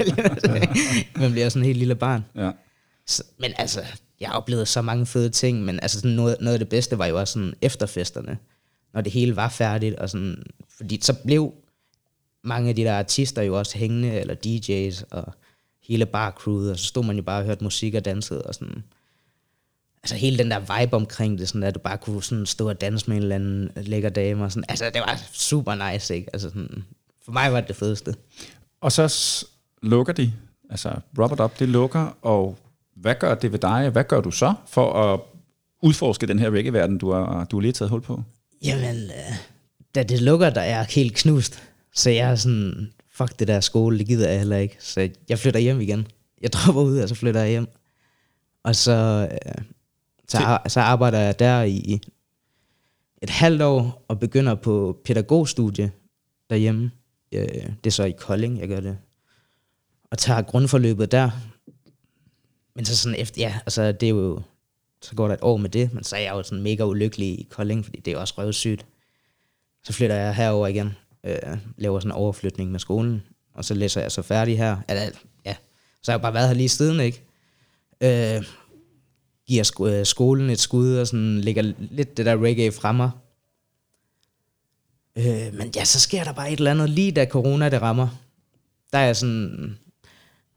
[LAUGHS] Man bliver sådan en helt lille barn. Ja. Så, men altså, jeg oplevede så mange fede ting, men altså sådan noget, noget af det bedste var jo også sådan efterfesterne, når det hele var færdigt, og sådan, fordi så blev mange af de der artister jo også hængende, eller DJ's, og hele barcrewet, og så stod man jo bare og hørte musik og dansede, og sådan, altså hele den der vibe omkring det, sådan at du bare kunne sådan stå og danse med en eller anden lækker dame, og sådan, altså det var super nice, ikke? Altså sådan, for mig var det det fedeste. Og så lukker de, altså Robert Up, det lukker, og hvad gør det ved dig? Hvad gør du så for at udforske den her reggae-verden, du har, du har lige taget hul på? Jamen, øh, da det lukker, der er jeg helt knust. Så jeg er sådan, fuck det der skole, det gider jeg heller ikke. Så jeg flytter hjem igen. Jeg [LAUGHS] dropper ud, og så flytter jeg hjem. Og så, øh, så, ar- så arbejder jeg der i et halvt år, og begynder på pædagogstudie derhjemme. Øh, det er så i Kolding, jeg gør det. Og tager grundforløbet der. Men så sådan efter, ja, altså det er jo, så går der et år med det, men så er jeg jo sådan mega ulykkelig i Kolding, fordi det er jo også røvsygt. Så flytter jeg herover igen, øh, laver sådan en overflytning med skolen, og så læser jeg så færdig her. Eller, ja, så har jeg jo bare været her lige siden, ikke? Øh, giver sko- øh, skolen et skud, og sådan lægger lidt det der reggae fremme. Øh, men ja, så sker der bare et eller andet, lige da corona det rammer. Der er jeg sådan,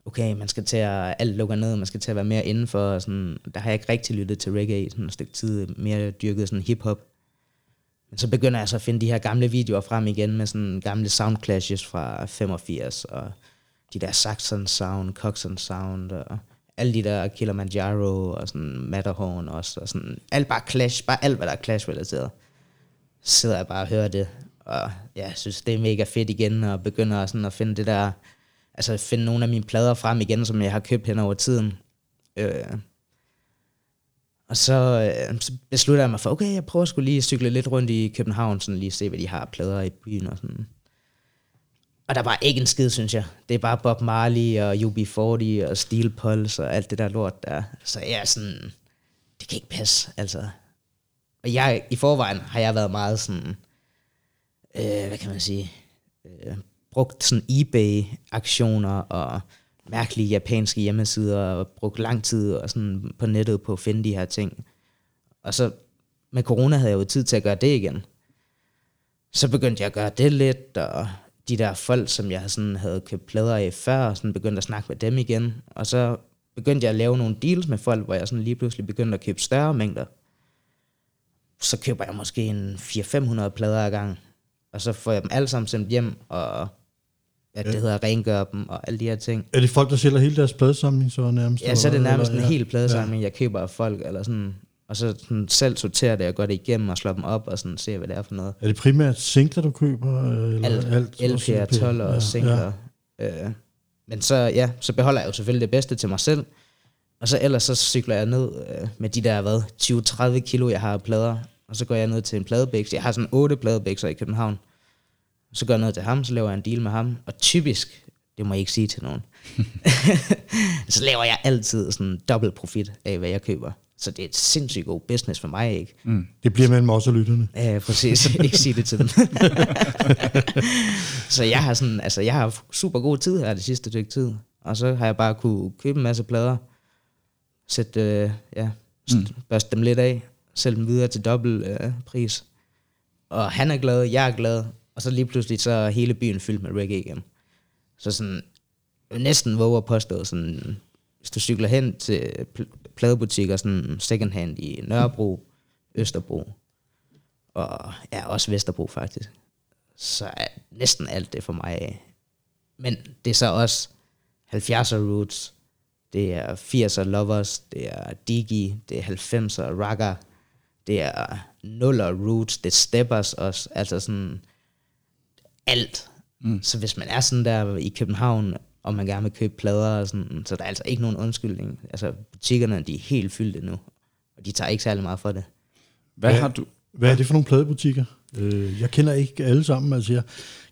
okay, man skal til at, alt lukker ned, man skal til at være mere indenfor, og sådan, der har jeg ikke rigtig lyttet til reggae i sådan et stykke tid, mere dyrket sådan hiphop. Men så begynder jeg så at finde de her gamle videoer frem igen, med sådan gamle sound clashes fra 85, og de der Saxon Sound, Coxon Sound, og alle de der Kilimanjaro, og sådan Matterhorn også, og sådan, alt bare clash, bare alt, hvad der er clash-relateret. Så sidder jeg bare og hører det, og ja, jeg synes, det er mega fedt igen, og begynder sådan at finde det der, altså finde nogle af mine plader frem igen, som jeg har købt hen over tiden. Øh, og så, øh, så beslutter jeg mig for, okay, jeg prøver skulle lige cykle lidt rundt i København, sådan lige se, hvad de har plader i byen og sådan. Og der var ikke en skid, synes jeg. Det er bare Bob Marley og UB40 og Steel Pulse og alt det der lort der. Så jeg er sådan, det kan ikke passe, altså. Og jeg, i forvejen har jeg været meget sådan, øh, hvad kan man sige, øh, brugt sådan eBay-aktioner og mærkelige japanske hjemmesider og brugt lang tid og sådan på nettet på at finde de her ting. Og så med corona havde jeg jo tid til at gøre det igen. Så begyndte jeg at gøre det lidt, og de der folk, som jeg sådan havde købt plader af før, sådan begyndte at snakke med dem igen. Og så begyndte jeg at lave nogle deals med folk, hvor jeg sådan lige pludselig begyndte at købe større mængder. Så køber jeg måske en 400-500 plader ad gang, og så får jeg dem alle sammen sendt hjem, og ja, det hedder rengøre dem, og alle de her ting. Er det folk, der sælger hele deres pladesamling så nærmest? Ja, så er det eller- nærmest en eller- hel pladesamling, jeg køber af folk, eller sådan, og så sådan selv sorterer det og går det igennem og slår dem op og sådan ser, hvad det er for noget. Er det primært singler, du køber? Eller Alt, alt LP'er, 12 og Ja, singler. Ja. Øh, men så, ja, så beholder jeg jo selvfølgelig det bedste til mig selv, og så ellers så cykler jeg ned øh, med de der, hvad, 20-30 kilo, jeg har af plader, og så går jeg ned til en pladebæks. Jeg har sådan otte pladebækser i København. Så går jeg ned til ham, så laver jeg en deal med ham, og typisk, det må jeg ikke sige til nogen, [LAUGHS] så laver jeg altid sådan dobbelt profit af, hvad jeg køber. Så det er et sindssygt god business for mig, ikke? Mm. Det bliver mellem os og lytterne. Ja, præcis. [LAUGHS] ikke sige det til dem. [LAUGHS] så jeg har sådan, altså jeg har super god tid her det sidste stykke tid. Og så har jeg bare kunne købe en masse plader, sætte, øh, ja, mm. børste dem lidt af, sælge dem videre til dobbelt øh, pris. Og han er glad, jeg er glad, og så lige pludselig så er hele byen fyldt med reggae igen. Så sådan, jeg næsten våger at påstå, sådan, hvis du cykler hen til pl- pladebutikker, sådan second hand i Nørrebro, Østerbro, og ja, også Vesterbro faktisk, så er næsten alt det for mig. Men det er så også 70'er roots, det er 80'er lovers, det er digi, det er 90'er ragga, det er nuller roots, det er steppers også, altså sådan alt. Mm. Så hvis man er sådan der i København, og man gerne vil købe plader, og sådan, så der er altså ikke nogen undskyldning. Altså butikkerne, de er helt fyldte nu, og de tager ikke særlig meget for det. Hvad Ja. har du... Hvad er det for nogle pladebutikker? Øh, jeg kender ikke alle sammen, altså jeg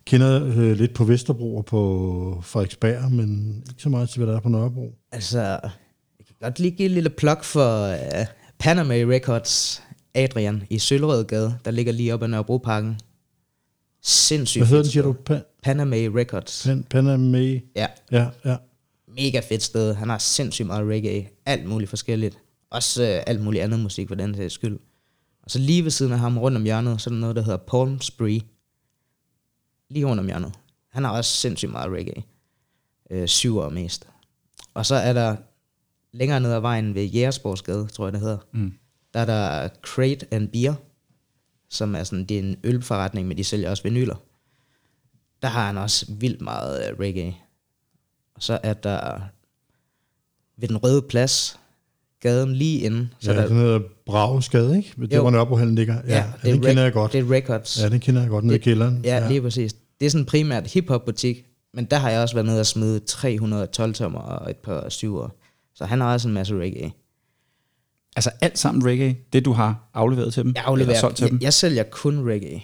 kender øh, lidt på Vesterbro og på Frederiksberg, men ikke så meget til, hvad der er på Nørrebro. Altså, jeg kan godt lige give et lille plug for uh, Panama Records, Adrian, i Søllerødgade, der ligger lige oppe ad Nørrebroparken. Sindssygt Hvad hedder den, siger du? Pa- Panama Records. Pan- Panama? Ja, Ja, ja. mega fedt sted. Han har sindssygt meget reggae. Alt muligt forskelligt. Også uh, alt muligt andet musik for den sags skyld. Og så lige ved siden af ham, rundt om hjørnet, så er der noget, der hedder Palm Spree. Lige rundt om hjørnet. Han har også sindssygt meget reggae. Øh, syver mest. Og så er der længere ned ad vejen ved Jægersborgsgade, tror jeg det hedder. Mm. Der er der Crate and Beer, som er sådan, det er en ølforretning, men de sælger også vinyler. Der har han også vildt meget øh, reggae. Og så er der ved den røde plads, gaden lige inde, så ja der, den hedder Bragesgade, ikke? Det Jo. var Nørrebrohallen ligger. Ja, ja det den kender jeg godt. Det er Records. Ja, den kender jeg godt nede i kælderen. Ja, ja, lige præcis. Det er sådan primært hip-hop butik, men der har jeg også været nede og smide 312 tommer og et par syver. Så han har også en masse reggae. Altså alt sammen reggae, det du har afleveret til dem? Jeg afleverer, solgt til jeg, dem? jeg sælger kun reggae.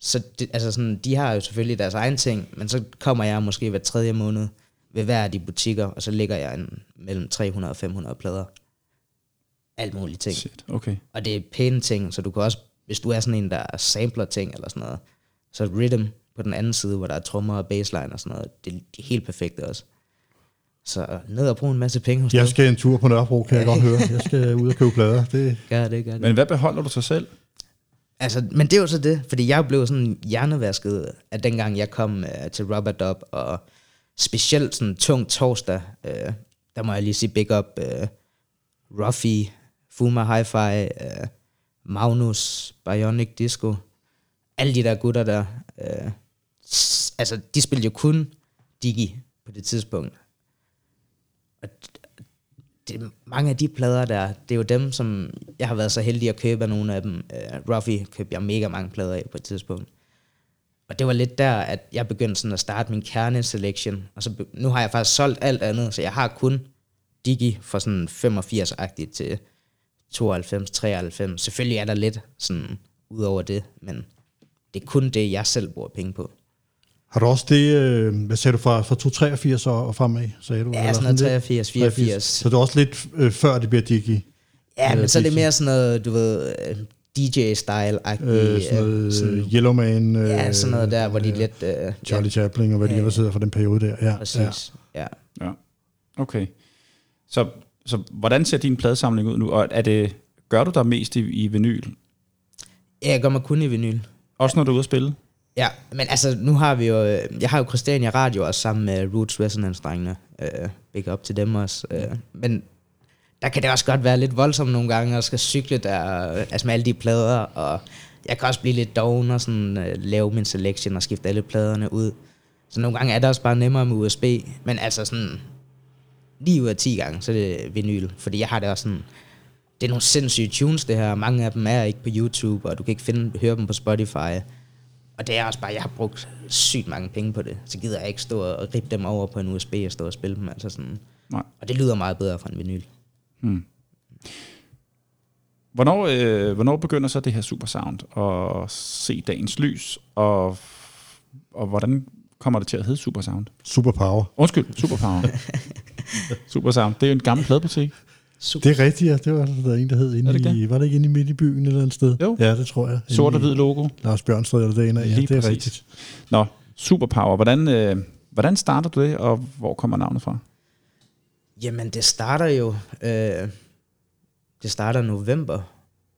Så det, altså sådan, de har jo selvfølgelig deres egen ting, men så kommer jeg måske hver tredje måned ved hver af de butikker, og så lægger jeg en, mellem 300 og 500 plader. Alt muligt ting. Shit, okay. Og det er pæne ting, så du kan også, hvis du er sådan en, der sampler ting eller sådan noget, så rhythm på den anden side, hvor der er trommer og bassline og sådan noget, det, det er helt perfekte også. Så ned og bruge en masse penge hos Jeg skal en tur på Nørrebro, kan jeg godt høre. [LAUGHS] Jeg skal ud og købe plader. Det, Gør det, gør det. Men hvad beholder du så selv? Altså, men det er jo så det, fordi jeg blev sådan hjernevasket af dengang jeg kom øh, til Rubber Dub, og specielt sådan tung torsdag, øh, der må jeg lige sige big up, øh, Ruffy, Fuma Hi-Fi, øh, Magnus, Bionic Disco, alle de der gutter der, øh, altså de spillede jo kun Digi på det tidspunkt. Og det, mange af de plader der, det er jo dem, som jeg har været så heldig at købe af nogle af dem. Øh, uh, Ruffy købte jeg mega mange plader af på et tidspunkt. Og det var lidt der, at jeg begyndte sådan at starte min kerneselection. Og så be- nu har jeg faktisk solgt alt andet, så jeg har kun Digi fra sådan 85-agtigt til 92, 93. Selvfølgelig er der lidt sådan ud over det, men det er kun det, jeg selv bruger penge på har du også det, øh, hvad sagde du, fra, fra 283 og, og fremad, sagde du? Ja, Eller sådan noget lidt? 83, 84. Så det er også lidt øh, før det bliver digi. Ja, men Øh, så er det mere sådan noget, du ved, øh, DJ-style-agtigt. Øh, sådan noget sådan, øh, Yellowman. Øh, ja, sådan noget der, hvor de øh, lidt... Øh, Charlie Chaplin og hvad de ellers hedder fra den periode der. Ja, Præcis, ja. ja. Ja. Okay. Så, så hvordan ser din pladesamling ud nu? Og er det, gør du der mest i, i vinyl? Ja, jeg gør mig kun i vinyl. Også når du er ude at spille? Ja, men altså, nu har vi jo... Øh, jeg har jo Christiania Radio også sammen med Roots Resonance-drengene. Øh, big up til dem også. Øh, men der kan det også godt være lidt voldsomt nogle gange, at skal cykle der, øh, altså med alle de plader, og jeg kan også blive lidt doven og sådan, øh, lave min selection og skifte alle pladerne ud. Så nogle gange er det også bare nemmere med USB, men altså sådan, lige ud af 10 gange, så er det vinyl, fordi jeg har det også sådan, det er nogle sindssyge tunes det her, mange af dem er ikke på YouTube, og du kan ikke finde, høre dem på Spotify, og det er også bare, jeg har brugt sygt mange penge på det, så gider jeg ikke stå og rippe dem over på en USB og stå og spille dem, altså sådan, Nej. og det lyder meget bedre fra en vinyl. Hvornår, øh, hvornår begynder så det her supersound at se dagens lys, og, og hvordan kommer det til at hedde supersound? Superpower. Undskyld, superpower. [LAUGHS] supersound, det er jo en gammel pladebutik. Det er rigtigt, ja. Det var der en, der hed inde det i, var det ikke inde i midt i byen et eller andet sted? Jo. Ja, det tror jeg. Sort og Inde hvid logo. Lars Bjørnstred eller det ene af. Ja, Lige det er præcis. rigtigt. Nå, superpower. Hvordan, øh, hvordan starter du det, og hvor kommer navnet fra? Jamen, det starter jo... Øh, det starter november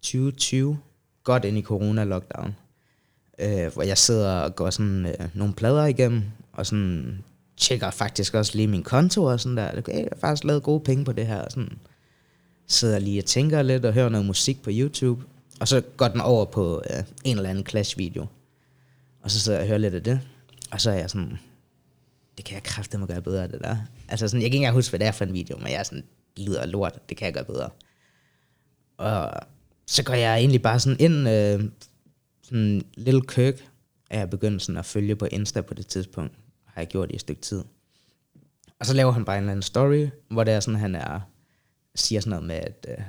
2020, godt ind i corona-lockdown. øh, hvor jeg sidder og går sådan øh, nogle plader igennem, og sådan tjekker faktisk også lige min konto og sådan der. Okay, jeg har faktisk lavet gode penge på det her. Og sådan sidder lige og tænker lidt og hører noget musik på YouTube. Og så går den over på øh, en eller anden Clash-video. Og så sidder jeg og hører lidt af det. Og så er jeg sådan, det kan jeg kraftedeme gøre bedre, det der. Altså sådan, jeg kan ikke engang huske, hvad det er for en video, men jeg er sådan, det lyder lort, det kan jeg gøre bedre. Og så går jeg egentlig bare sådan ind, øh, sådan Little Kirk er jeg begyndt sådan at følge på Insta på det tidspunkt, har jeg gjort i et stykke tid. Og så laver han bare en eller anden story, hvor det er sådan, han er, siger sådan noget med, at øh,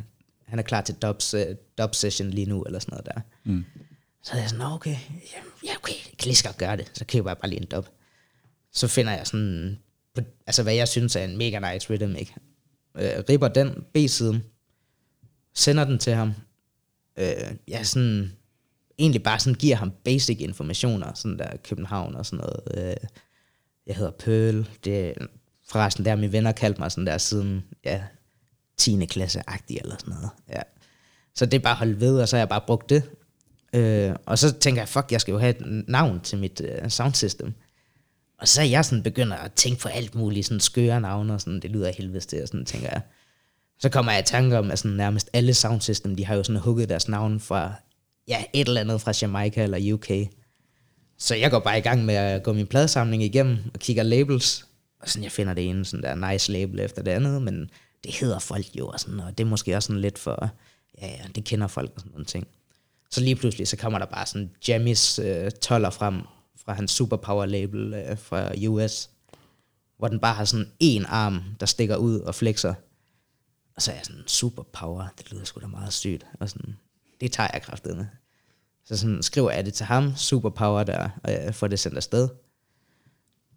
han er klar til dub, øh, dub session lige nu, eller sådan noget der. Mm. Så er jeg sådan, "Nå, okay, ja, ja okay, jeg kan lige godt gøre det. Så køber jeg bare lige en dub. Så finder jeg sådan, på, altså hvad jeg synes er en mega nice rhythm, ikke? Øh, ripper den B-siden, sender den til ham. Øh, ja, sådan, egentlig bare sådan giver ham basic informationer, sådan der København og sådan noget. Øh, jeg hedder Pearl, det forresten der mine venner kaldte mig sådan der siden, ja, 10. klasse-agtig eller sådan noget. Ja. Så det er bare holdt ved, og så har jeg bare brugt det. Øh, og så tænker jeg, fuck, jeg skal jo have et navn til mit øh, soundsystem. Og så er jeg sådan begynder at tænke på alt muligt, sådan skøre navne og sådan, det lyder af helvedes til, og sådan tænker jeg. Så kommer jeg i tanke om, at sådan nærmest alle soundsystem, de har jo sådan hugget deres navn fra, ja, et eller andet fra Jamaica eller UK. Så jeg går bare i gang med at gå min pladesamling igennem og kigger labels. Og sådan, jeg finder det ene sådan der nice label efter det andet, men det hedder folk jo, og, sådan, og det er måske også sådan lidt for, ja, ja, det kender folk og sådan nogle ting. Så lige pludselig, så kommer der bare sådan Jammies øh, toller frem fra hans superpower label øh, fra US, hvor den bare har sådan en arm, der stikker ud og flexer. Og så er jeg sådan, superpower, det lyder sgu da meget sygt. Og sådan, det tager jeg kraftedeme. Så sådan skriver jeg det til ham, superpower der, og jeg får det sendt afsted.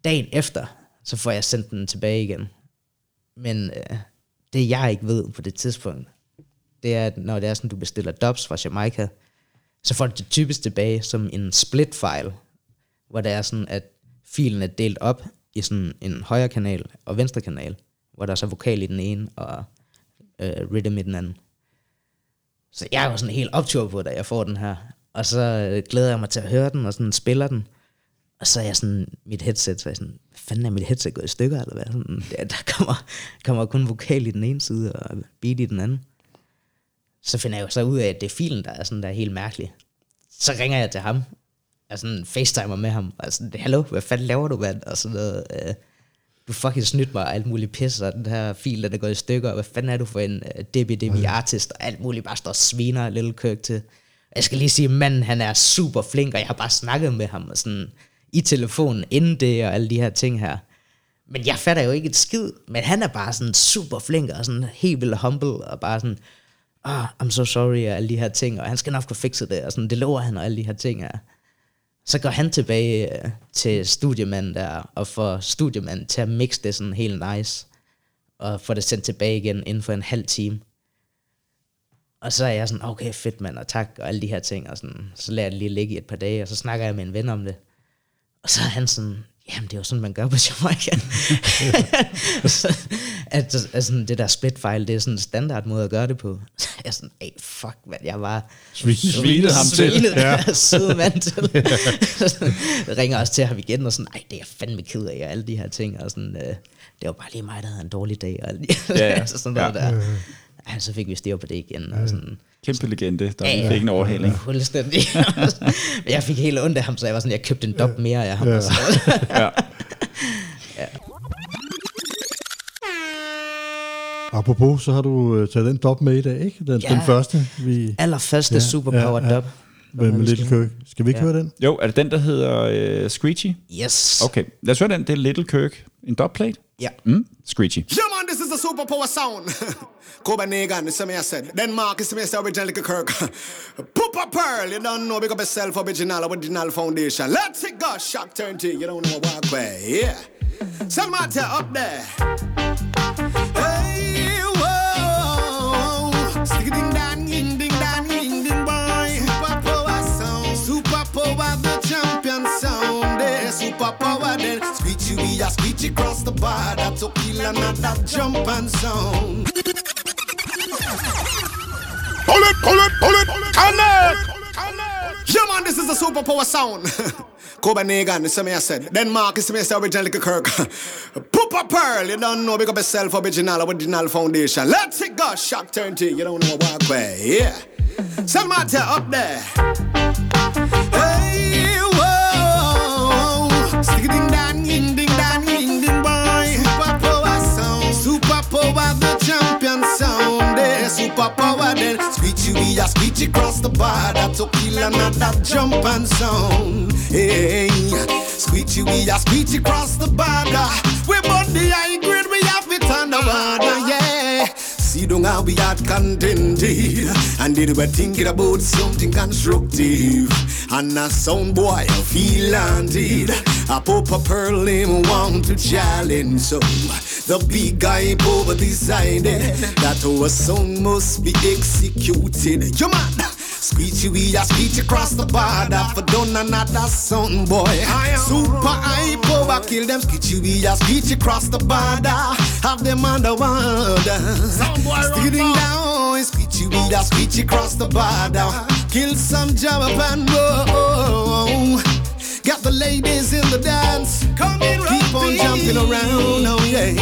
Dagen efter, så får jeg sendt den tilbage igen. Men øh, det jeg ikke ved på det tidspunkt, det er, at når det er sådan, du bestiller dubs fra Jamaica, så får du det typisk tilbage som en split file, hvor det er sådan, at filen er delt op i sådan en højre kanal og venstre kanal, hvor der er så vokal i den ene og øh, rhythm i den anden. Så jeg var sådan helt optur på, da jeg får den her. Og så øh, glæder jeg mig til at høre den, og sådan spiller den. Og så er jeg sådan, mit headset, så er jeg sådan, hvad fanden er mit headset gået i stykker, eller hvad? Sådan, der, der kommer, kommer kun vokal i den ene side, og beat i den anden. Så finder jeg jo så ud af, at det er filen, der er sådan der er helt mærkelig. Så ringer jeg til ham, og sådan facetimer med ham, og sådan, hallo, hvad fanden laver du, mand? Og sådan noget, øh, du fucking snydt mig og alt muligt pis, og den her fil, der er gået i stykker, og hvad fanden er du for en uh, DBDB artist, og alt muligt bare står og sviner Little Kirk til. Jeg skal lige sige, manden, han er super flink, og jeg har bare snakket med ham og sådan, i telefonen inden det, og alle de her ting her. Men jeg fatter jo ikke et skid, men han er bare sådan super flink, og sådan helt vildt humble, og bare sådan, oh, I'm so sorry, og alle de her ting, og han skal nok få fikset det, og sådan, det lover han, og alle de her ting her. Så går han tilbage øh, til studiemanden der, og får studiemanden til at mixe det sådan helt nice, og får det sendt tilbage igen inden for en halv time. Og så er jeg sådan, okay, fedt mand, og tak, og alle de her ting, og sådan, så lader jeg det lige ligge i et par dage, og så snakker jeg med en ven om det. Og så er han sådan, jamen det er jo sådan, man gør på Jamaica. [LAUGHS] [LAUGHS] så, at, altså, det der split file, det er sådan en standard måde at gøre det på. [LAUGHS] Så er jeg sådan, hey, fuck, hvad jeg var... Svin- svinede ham til. Svinede Ja. søde mand til. Ringer også til ham igen, og sådan, nej, det er jeg fandme ked af, og alle de her ting, og sådan, øh, det var bare lige mig, der havde en dårlig dag, og alle de, Ja, ja. altså sådan noget Ja. der. Ja, så fik vi styr på det igen, og sådan, Kæmpe legende, der Ja, ja. fik en overhaling. [LAUGHS] Fuldstændig. Men [LAUGHS] jeg fik helt ondt af ham, så jeg var sådan, jeg købte en dop mere af ham. [LAUGHS] Ja. Ja. Apropos, så har du øh, taget den dop med i dag, ikke? Den, Ja. den første, vi... Allerførste Ja, ja, superpower ja, ja, ja. Med, med Little Kirk. Skal vi ikke Ja. høre den? Jo, er det den, der hedder uh, Screechy? Yes. Okay, lad os høre den. Det er Little Kirk. En dubplate? Ja. Mm, Screechy. Yeah, man, this is the superpower sound. [LAUGHS] Copenhagen, some I said. Denmark is some I said original [LAUGHS] a Kirk. Poopa Pearl, you don't know, big up yourself, original, original foundation. Let's it go, shock turn to, you don't know what way, yeah. Selmata up there. We are screechy across the border to kill another jump and sound. Pull it, pull it, pull it, connect! Yeah, man, this is the superpower sound. [LAUGHS] Copenhagen, some I said. Denmark is Mr. Original Kirk. [LAUGHS] Poopa Pearl, you don't know, up yourself, original, original foundation. Let's it go, shock turn to, you don't know what way, yeah. Salmata up there. Are screechy across the border to kill another jump and sound. Hey, screechy, we are screechy across the border. We burn the high grade, we have it on the border, yeah. See, don't how be had contented And they were thinking about something constructive? And a sound boy I feel landed A pop a pearl him want to challenge So the big guy over decided That our song must be executed. You man Screechy we a screech across the border. For done another sound boy. I am Super high power kill them Screechy we a screech across the border. Have them underwater Stealing down. Screechy we a screech across the border. Kill some job up and roll Got the ladies in the dance. Keep on jumping around, oh yeah.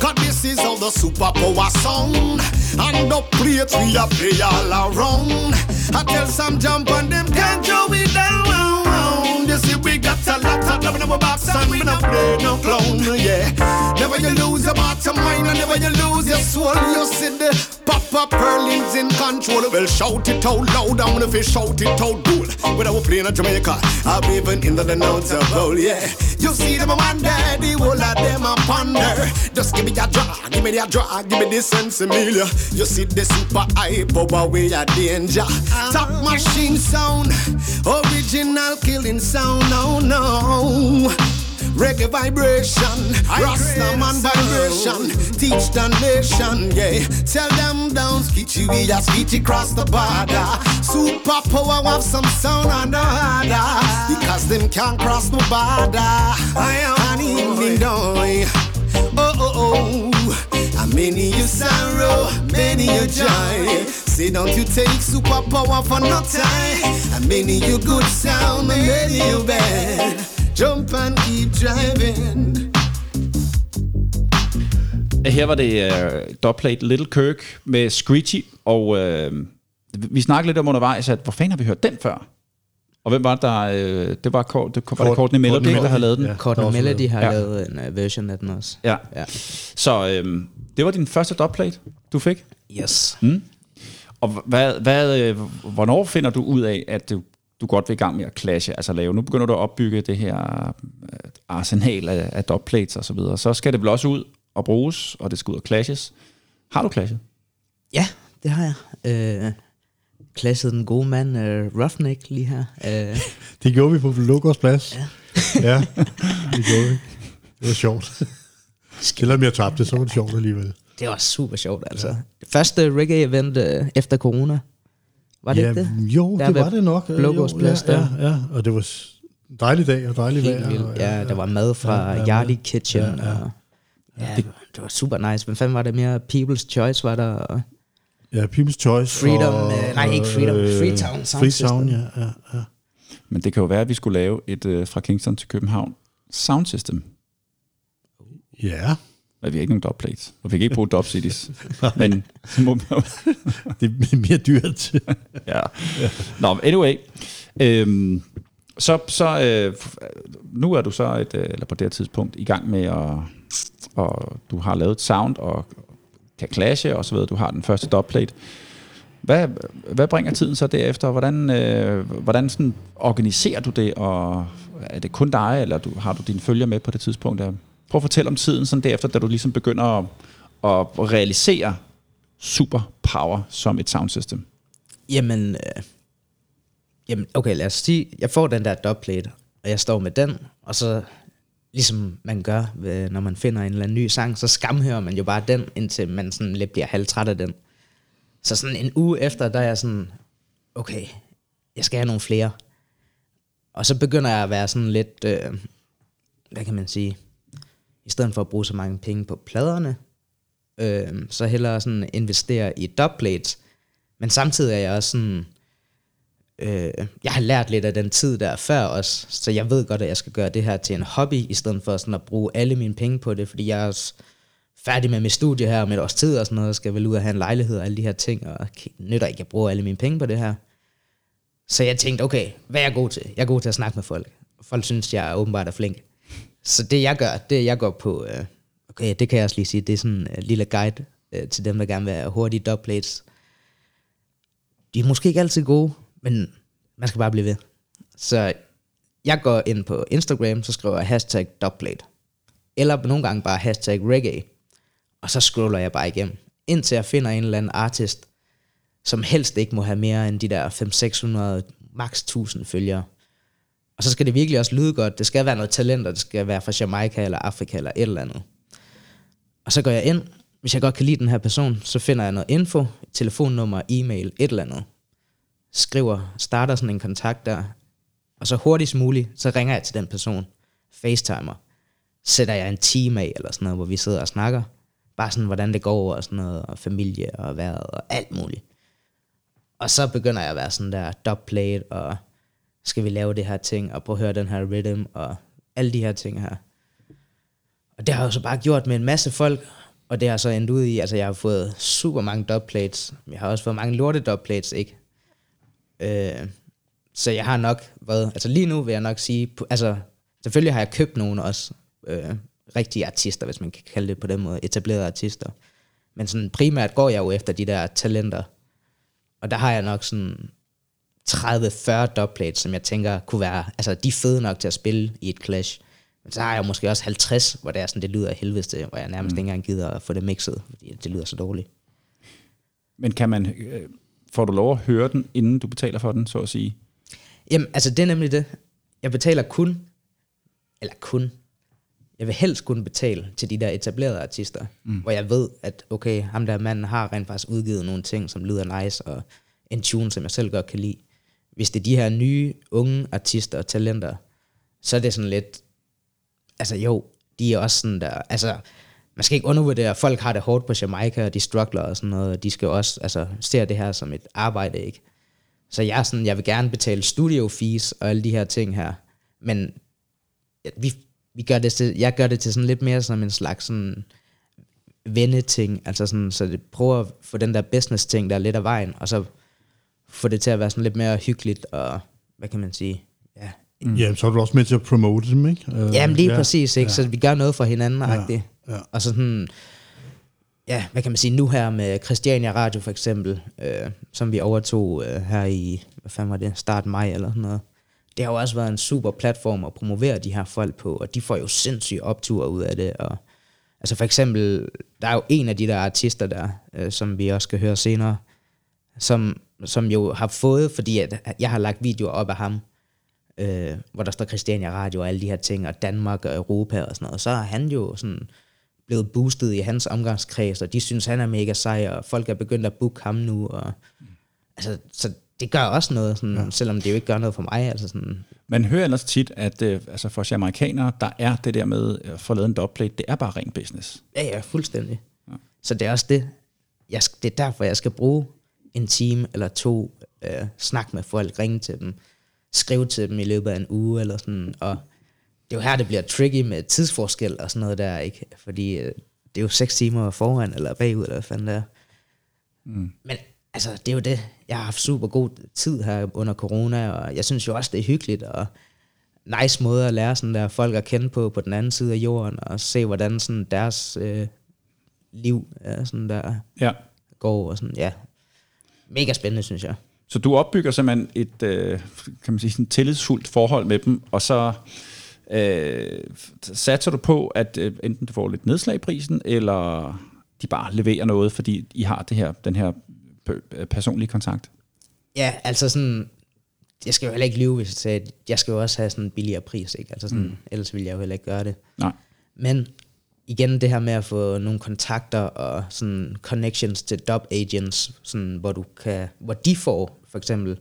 Cause this is all the superpower sound. And the plates we a play all around. I tell some jump on them can't throw it down You see we got a lot of them in our box And we not play no clown, yeah. Never you lose your bottom line And never you lose your soul. You see the pop-up pearlings in control. Well shout it out loud And when if you shout it out cool. When I was playing in Jamaica I'm even in the notes of bowl, yeah. You see them a wonder The whole of them a ponder. Just give me a draw Give me the draw Give me the sense Emilia You see the super high power way a danger. Top machine sound Original killing sound No, no Reggae vibration, Rastaman vibration, teach the nation, yeah. Tell them down, skitchy we a skitchy cross the border. Superpower have some sound on the harder, because them can't cross the border. I am in the Oh oh oh, and many you sorrow, many you joy. Say don't you take superpower for no time, and many you good sound, and many you bad. Jump and keep driving. Her var det uh, dubplate Little Kirk med Screechy, og uh, vi snakkede lidt om undervejs, at hvor fanden har vi hørt den før? Og hvem var det, der... Uh, det var, Cor- det, var det Courtney Melody, Courtney der havde lavet den? Ja. Courtney Melody har Ja. lavet en uh, version af den også. ja. Ja. Så uh, det var din første dubplate, du fik? Yes. Og hvad, hvad, øh, hvornår finder du ud af, at du, du godt vil i gang med at clashe, altså lave, nu begynder du at opbygge det her øh, arsenal af, af dubplates og så videre, så skal det vel også ud og bruges, og det skal ud og clashes. Har du clashet? Ja, det har jeg. Øh, klasset den gode mand uh, Roughneck lige her. Øh, [LAUGHS] Det gjorde vi på Lukos plads. Ja. [LAUGHS] ja, det gjorde vi. Det var sjovt. [LAUGHS] Selvom jeg tabte, så var det sjovt alligevel. Det var super sjovt, altså. Det første reggae-event uh, efter corona. Var det ja, ikke det? Jo, Der det var det nok. Blågårds Jo, Plads ja, der. ja, ja, og det var en dejlig dag og dejlig Helt vejr. og- Ja, der var mad fra Ja, ja, Yardi ja. Kitchen. Ja, ja. Og, ja, det, det var super nice. Hvem fanden var det mere? People's Choice var der. Og, Ja, People's Choice. Freedom, og, øh, nej, ikke Freedom, Freetown Sound Freetown, System. ja, ja, ja. Men det kan jo være, at vi skulle lave et øh, fra Kingston til København sound system. Ja, Men vi har ikke nogen dubplates, og vi kan ikke bruge dub cities. [LAUGHS] Men så må det er mere dyrt. [LAUGHS] ja. Nå, men anyway. Øhm, så, så øh, nu er du så et, øh, eller på det her tidspunkt i gang med at, og du har lavet et sound og kan clashe og så videre. Du har den første dubplate. Hvad, hvad bringer tiden så derefter? Hvordan, øh, hvordan sådan organiserer du det? Og er det kun dig, eller du, har du dine følger med på det tidspunkt? Der? Prøv at fortælle om tiden sådan derefter, da du ligesom begynder at, at realisere superpower som et sound system. Jamen, øh, jamen, okay, lad os sige, jeg får den der dubplate, og jeg står med den, og så ligesom man gør, øh, når man finder en eller anden ny sang, så skamhører man jo bare den, indtil man sådan lidt bliver halvtræt af den. Så sådan en uge efter, der er jeg sådan, okay, jeg skal have nogle flere. Og så begynder jeg at være sådan lidt, øh, hvad kan man sige, i stedet for at bruge så mange penge på pladerne, øh, så hellere sådan investere i dubplates, men samtidig er jeg også sådan, Øh, jeg har lært lidt af den tid der før også, så jeg ved godt, at jeg skal gøre det her til en hobby, i stedet for sådan at bruge alle mine penge på det, fordi jeg er også færdig med mit studie her om et års tid og sådan noget, og skal vel ud og have en lejlighed og alle de her ting, og nytter ikke at bruger alle mine penge på det her. Så jeg tænkte, okay, hvad er jeg god til? Jeg er god til at snakke med folk. Folk synes, jeg er åbenbart er flink. Så det jeg gør, det jeg går på, øh, okay, det kan jeg også lige sige, det er sådan en lille guide øh, til dem, der gerne vil have hurtige dubplates. De er måske ikke altid gode, men man skal bare blive ved. Så jeg går ind på Instagram, så skriver jeg hashtag dubplate. Eller nogle gange bare hashtag reggae. Og så scroller jeg bare igennem, indtil jeg finder en eller anden artist, som helst ikke må have mere end de der 500-600, max 1000 følgere. Og så skal det virkelig også lyde godt. Det skal være noget talent, og det skal være fra Jamaica eller Afrika eller et eller andet. Og så går jeg ind. Hvis jeg godt kan lide den her person, så finder jeg noget info, telefonnummer, e-mail, et eller andet. Skriver, starter sådan en kontakt der. Og så hurtigst muligt, så ringer jeg til den person. Facetimer. Sætter jeg en time af, eller sådan noget, hvor vi sidder og snakker. Bare sådan, hvordan det går, og sådan noget, og familie, og vejret, og alt muligt. Og så begynder jeg at være sådan der dubplate, og skal vi lave det her ting, og prøve at høre den her rhythm, og alle de her ting her. Og det har jeg så bare gjort med en masse folk, og det har så endt ud i, altså jeg har fået super mange dubplates, men jeg har også fået mange lorte dubplates, ikke? Øh, så jeg har nok været, altså lige nu vil jeg nok sige, altså selvfølgelig har jeg købt nogen også, øh, rigtige artister, hvis man kan kalde det på den måde, etablerede artister. Men sådan primært går jeg jo efter de der talenter, og der har jeg nok sådan 30-40 dubplates, som jeg tænker kunne være, altså de er fede nok til at spille i et clash. Men så har jeg måske også 50, hvor det er sådan, det lyder af helvede, hvor jeg nærmest mm. ikke engang gider at få det mixet, fordi det lyder så dårligt. Men kan man, øh, får du lov at høre den, inden du betaler for den, så at sige? Jamen, altså det er nemlig det. Jeg betaler kun, eller kun, jeg vil helst kunne betale til de der etablerede artister, mm. hvor jeg ved, at okay, ham der mand har rent faktisk udgivet nogle ting, som lyder nice, og en tune, som jeg selv godt kan lide. Hvis det er de her nye, unge artister og talenter, så er det sådan lidt, altså jo, de er også sådan der, altså, man skal ikke undervurdere, folk har det hårdt på Jamaica, og de struggler og sådan noget, og de skal også, altså, se det her som et arbejde, ikke? Så jeg er sådan, jeg vil gerne betale studio fees og alle de her ting her, men vi, vi gør det til, jeg gør det til sådan lidt mere som en slags sådan venneting, altså sådan, så det prøver at få den der business ting der lidt af vejen, og så få det til at være sådan lidt mere hyggeligt, og hvad kan man sige, ja. Mm. Ja, så er du også med til at promote dem, ikke? Uh, Jamen lige ja, præcis, ikke? Ja. Så vi gør noget for hinanden, ja, ja. Og så sådan, ja, hvad kan man sige, nu her med Christiania Radio for eksempel, øh, som vi overtog øh, her i, hvad fanden var det, start maj eller sådan noget, det har jo også været en super platform at promovere de her folk på, og de får jo sindssygt optur ud af det. Og, altså for eksempel, der er jo en af de der artister der, øh, som vi også skal høre senere, som, som jo har fået, fordi at jeg har lagt videoer op af ham, øh, hvor der står Christiania Radio og alle de her ting, og Danmark og Europa og sådan noget, så er han jo sådan blevet boostet i hans omgangskreds, og de synes, han er mega sej, og folk er begyndt at booke ham nu, og altså, så det gør også noget, sådan, ja. selvom det jo ikke gør noget for mig. Altså sådan. Man hører ellers tit, at øh, altså for amerikanere, der er det der med at få lavet en dubplate, det er bare ren business. Ja, ja, fuldstændig. Ja. Så det er også det, jeg, det er derfor, jeg skal bruge en time eller to, øh, snakke med folk, ringe til dem, skrive til dem i løbet af en uge, eller sådan, og det er jo her, det bliver tricky med tidsforskel og sådan noget der, ikke? Fordi øh, det er jo seks timer foran eller bagud, eller hvad fanden det er. Mm. Men altså, det er jo det. Jeg har haft super god tid her under corona, og jeg synes jo også, det er hyggeligt, og nice måde at lære sådan der folk at kende på, på den anden side af jorden, og se, hvordan sådan deres øh, liv er sådan der ja. går, og sådan, ja. Mega spændende, synes jeg. Så du opbygger simpelthen et, øh, kan man sige, sådan tillidsfuldt forhold med dem, og så øh, satser du på, at øh, enten du får lidt nedslag i prisen, eller de bare leverer noget, fordi I har det her, den her personlige kontakt? Ja, altså sådan, jeg skal jo heller ikke lyve, hvis jeg sagde, at jeg skal jo også have sådan en billigere pris, ikke? Altså sådan, mm. ellers ville jeg jo heller ikke gøre det. Nej. Men igen det her med at få nogle kontakter og sådan connections til dub agents, sådan, hvor, du kan, hvor de får for eksempel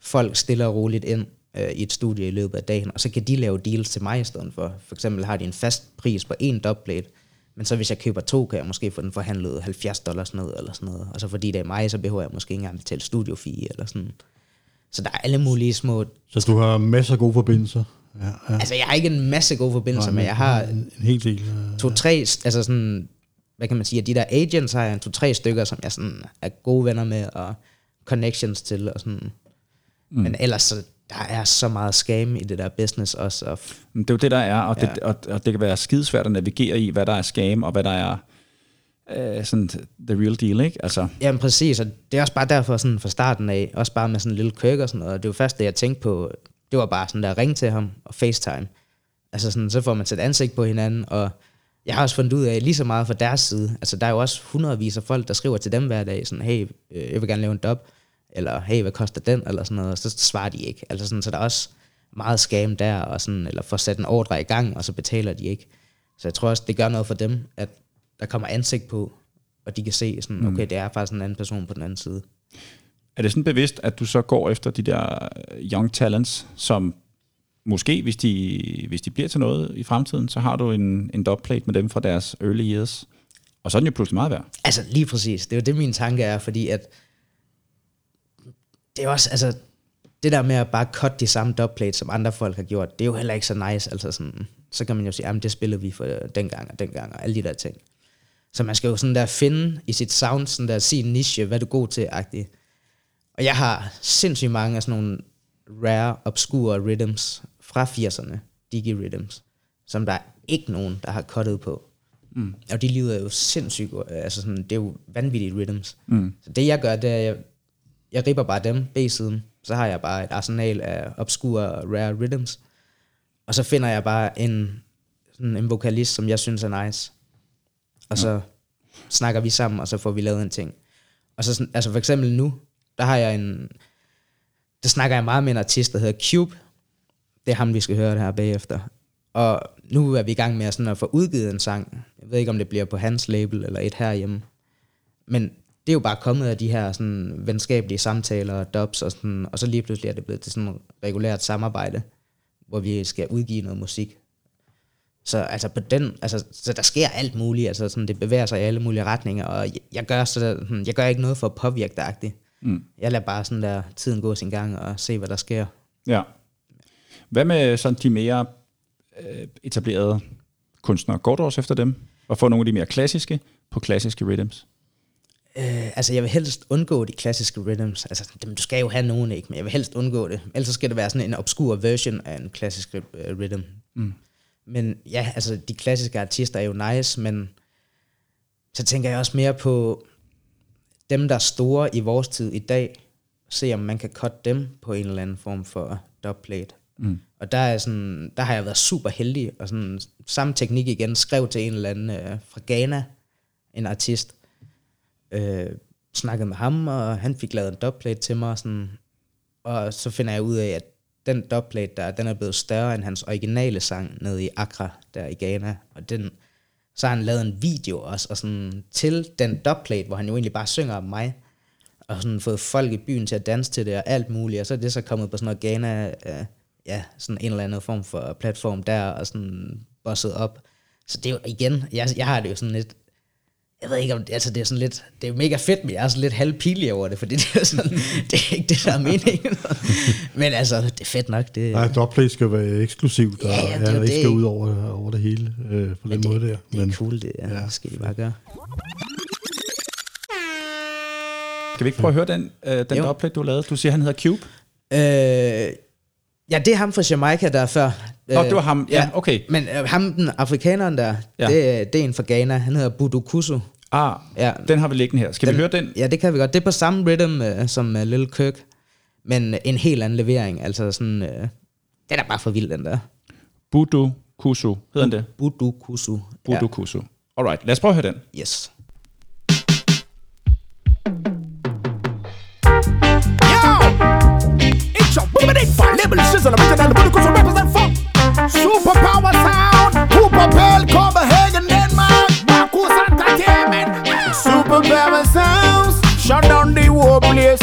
folk stille og roligt ind øh, i et studie i løbet af dagen, og så kan de lave deals til mig i stedet for. For eksempel har de en fast pris på en dubplate, men så hvis jeg køber to, kan jeg måske få den forhandlet 70 dollars ned, eller sådan noget. Og så fordi det er mig, så behøver jeg måske ikke engang betale studiofee eller sådan. Så der er alle mulige små... Så du har masser af gode forbindelser. Ja, ja. Altså, jeg har ikke en masse gode forbindelser, men jeg har en, en hel del. to-tre, altså sådan, hvad kan man sige, af de der agents har jeg en to-tre stykker, som jeg sådan er gode venner med, og connections til, og sådan. Mm. Men ellers, så, der er så meget scam i det der business også, og Det er jo det, der er, og, det, Ja. og, og det kan være skidesvært at navigere i, hvad der er scam, og hvad der er øh, sådan the real deal, ikke? Altså, Jamen præcis, og det er også bare derfor sådan fra starten af, også bare med sådan en lille køk og sådan noget, det var først det, jeg tænkte på, det var bare sådan der, ringe til ham og FaceTime. Altså sådan, så får man sat ansigt på hinanden, og jeg har også fundet ud af, lige så meget fra deres side, altså der er jo også hundredvis af folk, der skriver til dem hver dag, sådan, hey, øh, jeg vil gerne lave en dub, eller hey, hvad koster den, eller sådan noget, og så svarer de ikke. Altså sådan, så der er også meget scam der, og sådan, eller får sat en ordre i gang, og så betaler de ikke. Så jeg tror også, det gør noget for dem, at der kommer ansigt på, og de kan se sådan, okay, det er faktisk en anden person på den anden side er det sådan bevidst, at du så går efter de der young talents, som måske, hvis de, hvis de bliver til noget i fremtiden, så har du en, en dubplate med dem fra deres early years. Og så er den jo pludselig meget værd. Altså lige præcis, det er jo det, min tanke er, fordi at det er også, altså, det der med at bare cut de samme dubplate, som andre folk har gjort, det er jo heller ikke så nice, altså sådan, så kan man jo sige, at det spillede vi for dengang og dengang, og alle de der ting. Så man skal jo sådan der finde i sit sound, sådan der sin niche, hvad du er god til, agtigt. Og jeg har sindssygt mange af sådan nogle rare, obskure rhythms fra 80'erne, digi rhythms, som der er ikke nogen, der har cuttet på. Mm. Og de lyder jo sindssygt. Altså sådan, det er jo vanvittige rhythms. Mm. Så det jeg gør, det er, jeg, jeg ripper bare dem, B-siden. Så har jeg bare et arsenal af obskure rare rhythms. Og så finder jeg bare en, sådan en vokalist, som jeg synes er nice. Og så snakker vi sammen, og så får vi lavet en ting. Og så, sådan- altså for eksempel nu, der har jeg en, der snakker jeg meget med en artist, der hedder Cube. Det er ham, vi skal høre det her bagefter. Og nu er vi i gang med at, sådan at få udgivet en sang. Jeg ved ikke, om det bliver på hans label eller et herhjemme. Men det er jo bare kommet af de her sådan, venskabelige samtaler og dubs, og, sådan, og så lige pludselig er det blevet til sådan et regulært samarbejde, hvor vi skal udgive noget musik. Så altså på den, altså, så der sker alt muligt, altså sådan, det bevæger sig i alle mulige retninger, og jeg, jeg gør, så, jeg gør ikke noget for at påvirke det agtigt. Mm. Jeg lader bare sådan der tiden gå sin gang og se, hvad der sker. Ja. Hvad med sådan de mere øh, etablerede kunstnere? Går du også efter dem? Og få nogle af de mere klassiske på klassiske rhythms? Øh, altså, jeg vil helst undgå de klassiske rhythms. Altså, dem, du skal jo have nogen, ikke? Men jeg vil helst undgå det. Ellers skal det være sådan en obskur version af en klassisk uh, rhythm. Mm. Men ja, altså, de klassiske artister er jo nice, men så tænker jeg også mere på dem, der er store i vores tid i dag. Se, om man kan cut dem på en eller anden form for dubplate. Mm. Og der, er sådan, der har jeg været super heldig, og sådan, samme teknik igen, skrev til en eller anden øh, fra Ghana, en artist, øh, snakkede med ham, og han fik lavet en dubplate til mig, sådan, og så finder jeg ud af, at den dubplate der, den er blevet større end hans originale sang nede i Accra, der i Ghana, og den, så har han lavet en video også, og sådan, til den dubplate, hvor han jo egentlig bare synger om mig, og sådan fået folk i byen til at danse til det, og alt muligt, og så er det så kommet på sådan noget Ghana, øh, ja, sådan en eller anden form for platform der, og sådan bosset op. Så det er jo igen, jeg, jeg har det jo sådan lidt, jeg ved ikke om, altså det er sådan lidt, det er mega fedt, men jeg er sådan lidt halvpigelig over det, fordi det er sådan, [LAUGHS] det er ikke det, der er meningen. [LAUGHS] men altså, det er fedt nok, det, Nej, dubplate skal være eksklusivt, og Ja, ja, ja, det er ikke det. skal ud over, over det hele øh, på den det, måde der. det er cool, det er, ja. ja, skal de bare gøre. Skal vi ikke prøve at høre den, øh, den Jo. du har lavet? Du siger, han hedder Cube. Øh, ja, det er ham fra Jamaica, der er før. Nå, det var ham. Ja, okay. Men øh, ham, den afrikaneren der, Ja. ja. det, det er en fra Ghana. Han hedder Budu Kusu. Ah, Ja. den har vi liggende her. Skal den, vi høre den? Ja, det kan vi godt. Det er på samme rhythm øh, som uh, Lil Kirk, men øh, en helt anden levering. Altså sådan, øh, den er bare for vild, den der. Budu Kusu. Hedder den det? Budu Kusu. Budu Kusu. Alright, lad os prøve at høre den. Ja. Yes. It's your woman for label shizzle original Buddha Kusu represent for Superpower sound. Cooper Bell Copenhagen Denmark Marcus Entertainment Superpower sounds. Shut down the whole place.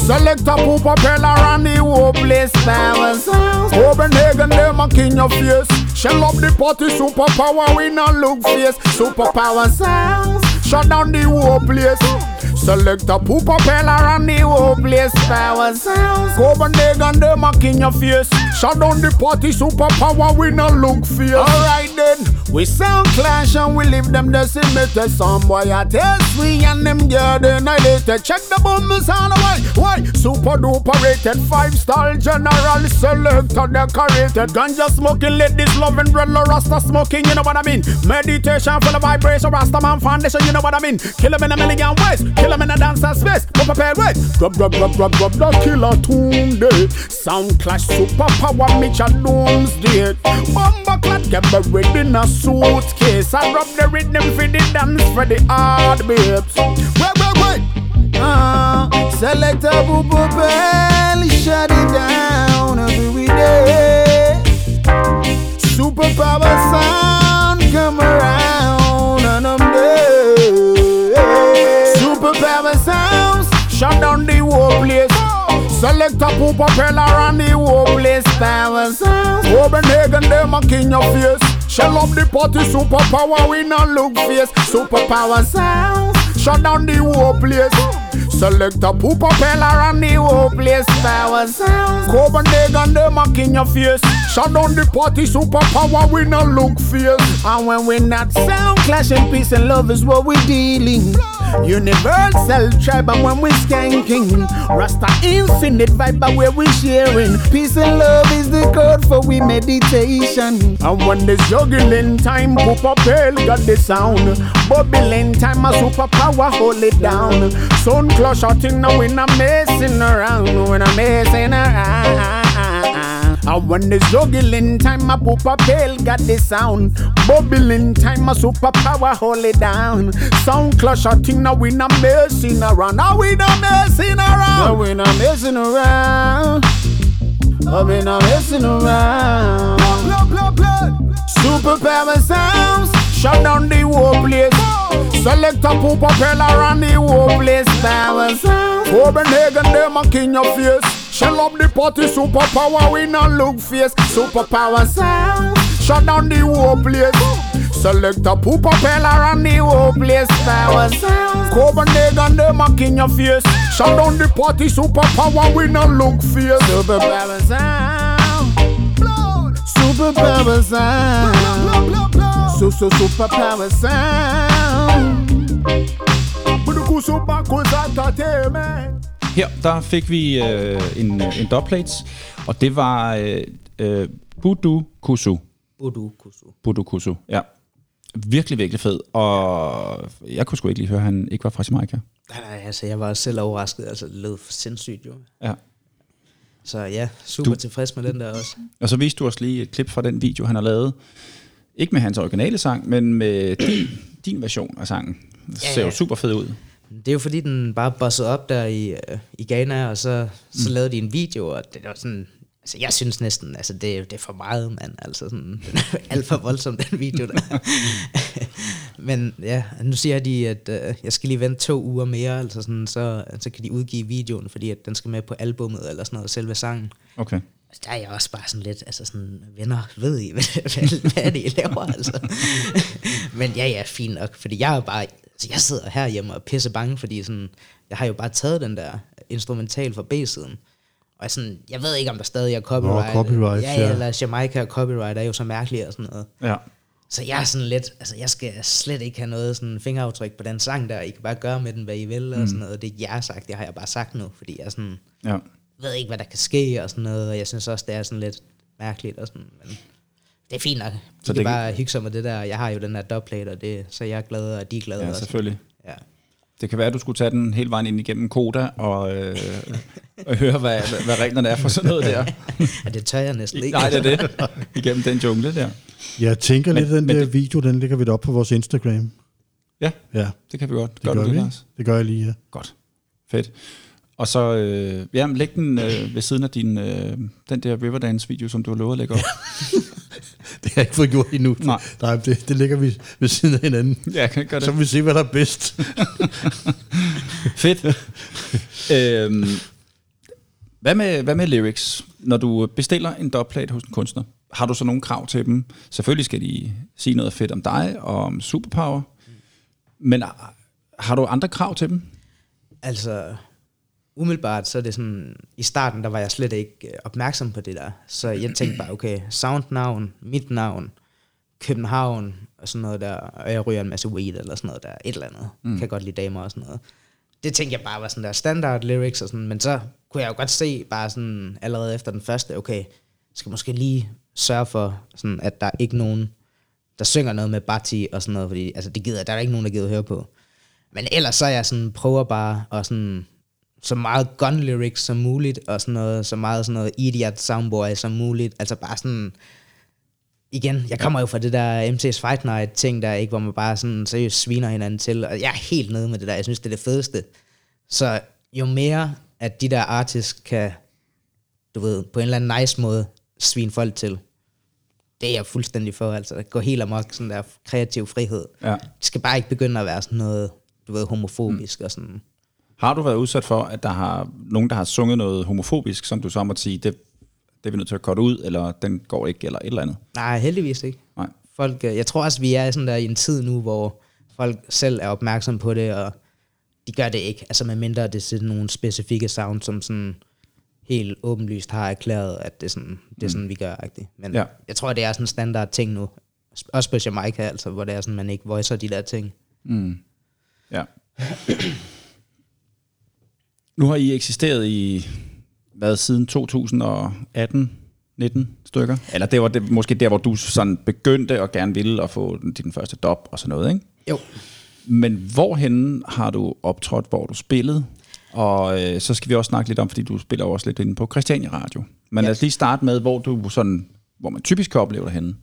Select a Cooper Bell around the whole place. Power sounds. Copenhagen a king of face Shell up the party superpower we not look face Superpower sounds. Shut down the whole place Select a poop propeller and the whole place power sounds. Copenhagen, them a in your face. Shut down the party, superpower, we no look fierce. Alright then, we sound clash and we leave them decimated. Some boy a test we and them girl annihilated. Check the bombs on the way. Why? Super duper rated, five star general selector decorated. Ganja smoking, ladies loving, brother Rasta smoking, you know what I mean? Meditation full of vibration, Rasta man foundation, you know what I mean? Kill him in a million ways, kill him in a dancer space. Go prepared with, rub, rub, rub, rub, rub, the killer tune day. Sound clash, superpower, Mitchell doomsday. Bomba clad, get buried in a suitcase. I rub the rhythm for the dance for the hard babes. Wait, wait, wait. Uh, select a boop shut it down every day. Superpower sound come around Select a poop propeller and the whole place power sounds. Copenhagen, them a king your face. Shell up the party, superpower, we not look face. Superpower sounds shut down the whole place. Select a poop propeller and the whole place power sounds. Copenhagen, them a king your face. Shut down the party, superpower, we not look fierce. And when we not sound clashing, peace and love is what we dealing. Universal tribe, and when we skanking. Rasta infinite vibe, but where we sharing. Peace and love is the code for we meditation. And when there's juggling time, poop hell got the sound. Bubbling time, a superpower, hold it down. Sun clash shouting, now we not messing around. We're not messing around. And when it's juggling time, a poop a pail got the sound. Bubbling time, a superpower hold it down. Sound clash a thing, now we not messing around. Now we not messing around. Now we not messing around. Oh, we not messing around. Superpower sounds, shut down the whole place. Select a poop propeller and the whole place. Copenhagen, oh, them a king your face. Shell up the party, superpower, we not look face. Superpower sound, shut down the whole place. Select a poop propeller and the whole place power oh, sound. Copenhagen, them a king your face. Shut down the party, superpower, we not look face. Superpower sound, superpower sound. So, so, sound. Buduku Subakus Entertainment. Her der fik vi øh, en, øh, en dubplate, og det var øh, øh, Budu Kusu. Budu kusu. Budu Kusu, ja. Virkelig, virkelig fed, og jeg kunne sgu ikke lige høre, at han ikke var fra Jamaica. Nej, nej, altså jeg var selv overrasket, altså det lød for sindssygt jo. Ja. Så ja, super du... tilfreds med den der også. Og så viste du os lige et klip fra den video, han har lavet. Ikke med hans originale sang, men med din, din version af sangen. Det ser jo super fed ud. Det er jo fordi, den bare bossede op der i, øh, i Ghana, og så, så mm. lavede de en video, og det var sådan... Altså, jeg synes næsten, altså, det, det er for meget, mand. Altså, sådan, [LAUGHS] den er alt for voldsom, den video der. [LAUGHS] Men ja, nu siger de, at øh, jeg skal lige vente to uger mere, altså sådan, så, så kan de udgive videoen, fordi at den skal med på albummet, eller sådan noget, selve sangen. Okay. Altså, der er jeg også bare sådan lidt, altså sådan, venner, ved I, [LAUGHS] hvad, hvad, hvad er det, I laver, altså? [LAUGHS] Men ja, ja, fint nok, fordi jeg er bare, altså jeg sidder herhjemme og er pisse bange, fordi sådan, jeg har jo bare taget den der instrumental fra B-siden, og sådan, jeg ved ikke, om der stadig er copyright. copyright, ja, ja. eller Jamaica og copyright er jo så mærkeligt og sådan noget. Ja. Så jeg er sådan lidt, altså jeg skal slet ikke have noget sådan fingeraftryk på den sang der, I kan bare gøre med den, hvad I vil, og sådan noget. Det er jeg sagt, det har jeg bare sagt nu, fordi jeg sådan, ja. Ved ikke, hvad der kan ske og sådan noget, og jeg synes også, det er sådan lidt mærkeligt og sådan, men det er fint nok. De Så så det kan kan- bare hygge sig med det der, jeg har jo den der dubplate, og det, så jeg er glad, og de er glade Ja, også. selvfølgelig. Ja. Det kan være, at du skulle tage den hele vejen ind igennem Koda og, øh, og høre, hvad, hvad, reglerne er for sådan noget der. [LAUGHS] ja, det tør jeg næsten ikke. Nej, det er det. Igennem den jungle der. Jeg tænker Men- lidt, den men der det- video, den lægger vi da op på vores Instagram. Ja, Ja, det kan vi godt. det Gør gør, du det. Lars? Det gør jeg lige, ja. Godt. Fedt. Og så, øh, ja, læg den øh, ved siden af din, øh, den der Riverdance-video, som du har lovet at lægge op. [LAUGHS] Det har jeg ikke fået gjort endnu. Nej. Nej det, det lægger vi ved siden af hinanden. ja, kan gøre Så vil vi se, hvad der er bedst. [LAUGHS] Fedt. øhm, hvad, med, hvad med lyrics? Når du bestiller en dubplate hos en kunstner, har du så nogle krav til dem? Selvfølgelig skal de sige noget fedt om dig og om superpower. Men har du andre krav til dem? Altså, umiddelbart, så er det sådan, i starten, der var jeg slet ikke øh, opmærksom på det der. Så jeg tænkte bare, okay, soundnavn, mit navn, København, og sådan noget der, og jeg ryger en masse weed, eller sådan noget der, et eller andet. Mm. Kan godt lide damer og sådan noget. Det tænkte jeg bare var sådan der standard lyrics og sådan, men så kunne jeg jo godt se bare sådan, allerede efter den første, okay, skal måske lige sørge for, sådan, at der er ikke nogen, der synger noget med Bati og sådan noget, fordi altså, det gider, der er ikke nogen, der gider høre på. Men ellers så er jeg sådan, prøver bare at sådan, så meget gun lyrics som muligt, og sådan noget, så meget sådan noget idiot soundboy som muligt. Altså bare sådan, igen, jeg kommer jo fra det der MC's Fight Night ting der, ikke, hvor man bare sådan seriøst sviner hinanden til, og jeg er helt nede med det der, jeg synes, det er det fedeste. Så jo mere, at de der artists kan, du ved, på en eller anden nice måde, svine folk til, det er jeg fuldstændig for, altså, gå helt amok, sådan der kreativ frihed. Ja. Det skal bare ikke begynde at være sådan noget, du ved, homofobisk mm. og sådan. Har du været udsat for, at der har nogen, der har sunget noget homofobisk, som du så måtte sige, det, det er vi nødt til at korte ud, eller den går ikke, eller et eller andet? Nej, heldigvis ikke. Nej. Folk, øh, jeg tror også, vi er sådan der i en tid nu, hvor folk selv er opmærksomme på det, og de gør det ikke. Altså med mindre det er sådan nogle specifikke sound, som sådan helt åbenlyst har erklæret, at det er sådan, det er sådan vi gør. -agtigt. Men ja. jeg tror, det er sådan en standard ting nu. Også på Jamaica, altså, hvor det er sådan, man ikke voicer de der ting. Mm. Ja. Nu har I eksisteret i, hvad, siden 2018, 19 stykker? Eller det var det, måske der, hvor du sådan begyndte og gerne ville at få din første dop og sådan noget, ikke? Jo. Men hvorhen har du optrådt, hvor du spillede? Og øh, så skal vi også snakke lidt om, fordi du spiller også lidt inde på Christiania Radio. Men Ja. lad os lige starte med, hvor du sådan, hvor man typisk kan opleve dig henne.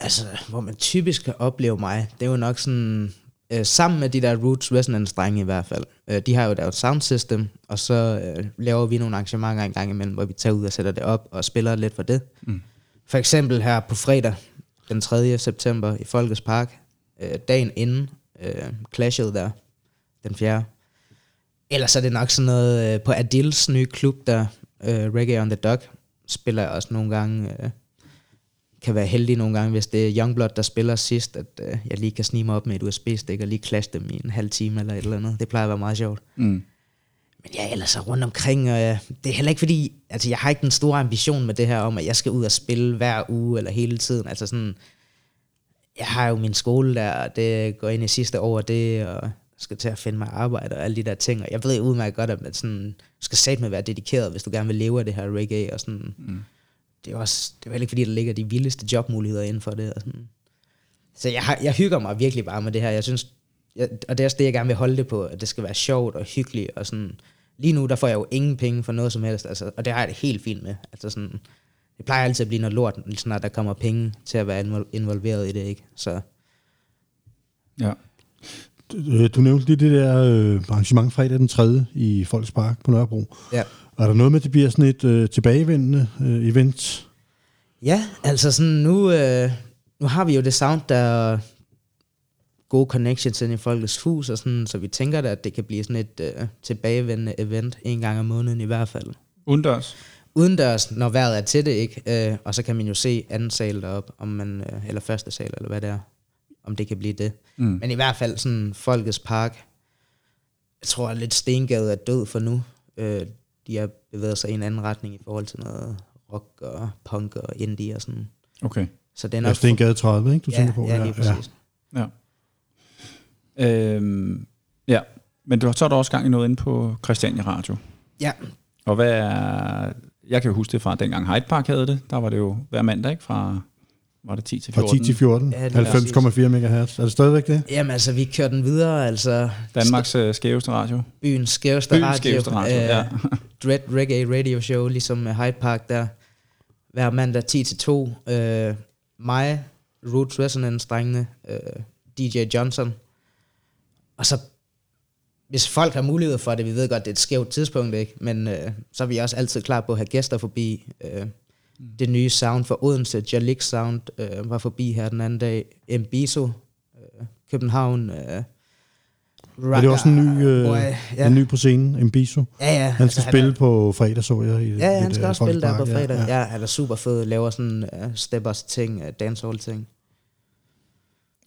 Altså, hvor man typisk kan opleve mig, det er jo nok sådan, øh, sammen med de der Roots Resonance-drenge i hvert fald. Øh, de har jo deres sound system, og så øh, laver vi nogle arrangementer en gang imellem, hvor vi tager ud og sætter det op og spiller lidt for det. Mm. For eksempel her på fredag, den 3. september i Folkets Park, øh, dagen inden øh, clashet der, den 4. Ellers er det nok sådan noget øh, på Adils nye klub, der øh, Reggae on the Dog, spiller jeg også nogle gange... Øh, kan være heldig nogle gange, hvis det er Youngblood, der spiller sidst, at øh, jeg lige kan snige mig op med et USB-stik og lige klasse dem i en halv time eller et eller andet. Det plejer at være meget sjovt. Mm. Men jeg er ellers så rundt omkring, og øh, det er heller ikke fordi, altså jeg har ikke den store ambition med det her om, at jeg skal ud og spille hver uge eller hele tiden. Altså sådan, jeg har jo min skole der, og det går ind i sidste år, og det, og skal til at finde mig arbejde og alle de der ting. Og jeg ved udmærket godt, at man sådan, skal satme være dedikeret, hvis du gerne vil leve af det her reggae. Og sådan. Mm. Det er også, det er heller ikke fordi, der ligger de vildeste jobmuligheder inden for det. Og sådan. Så jeg, har, jeg hygger mig virkelig bare med det her. Jeg synes, jeg, og det er også det, jeg gerne vil holde det på, at det skal være sjovt og hyggeligt. Og sådan. Lige nu, der får jeg jo ingen penge for noget som helst, altså, og det har jeg det helt fint med. Altså sådan, det plejer altid at blive noget lort, lige snart der kommer penge til at være invol- involveret i det, ikke? Så Ja. Øh, Du nævnte lige det der øh, arrangement fredag den 3. i Folks Park på Nørrebro. ja. Er der noget med, at det bliver sådan et øh, tilbagevendende øh, event? Ja, altså sådan nu, øh, nu har vi jo det sound, der er gode connections ind i folkets hus, og sådan, så vi tænker da, at det kan blive sådan et øh, tilbagevendende event en gang om måneden i hvert fald. Udendørs? Udendørs, når vejret er til det, ikke? Øh, og så kan man jo se anden sal derop, om man, øh, eller første sal, eller hvad det er, om det kan blive det. Mm. Men i hvert fald sådan Folkets Park, jeg tror at lidt Stengade er død for nu. Øh, de har bevæget sig i en anden retning i forhold til noget rock og punk og indie og sådan. Okay. Så det er Ja, nok... Stengade 30, ikke? Du ja, tænker på? ja, lige præcis. Ja. Øhm, ja. Men du, så er der også gang i noget inde på Christiania Radio. Ja, Og hvad er... Jeg kan jo huske det fra dengang Hyde Park havde det. Der var det jo hver mandag, ikke? Fra, var det 10 til Fra 14? 10 til 14. Ja, lige 90,4 MHz. Er det stadigvæk det? jamen altså, vi kører den videre, altså Danmarks øh, skæveste radio. byens skæveste Byens radio, skæveste radio, ja. øh, [LAUGHS] Dread Reggae Radio Show, ligesom med Hyde Park der, hver mandag 10 til 2. Øh, mig, Roots Resonance drengene, øh, DJ Johnson. Og så, hvis folk har mulighed for det, vi ved godt, det er et skævt tidspunkt, ikke? men øh, så er vi også altid klar på at have gæster forbi. Øh, det nye sound for Odense, Jalik Sound, øh, var forbi her den anden dag. Mbiso, øh, København. Øh, Er det også en ny, øh, Boy, ja. en ny på scenen, Mbiso? Ja, ja. Han skal altså, spille på fredag, så jeg. I, Ja, ja, han et, skal øh, også spille der på fredag. Ja, Ja, ja. han er super fed, laver sådan uh, steppers ting, uh, dancehall ting.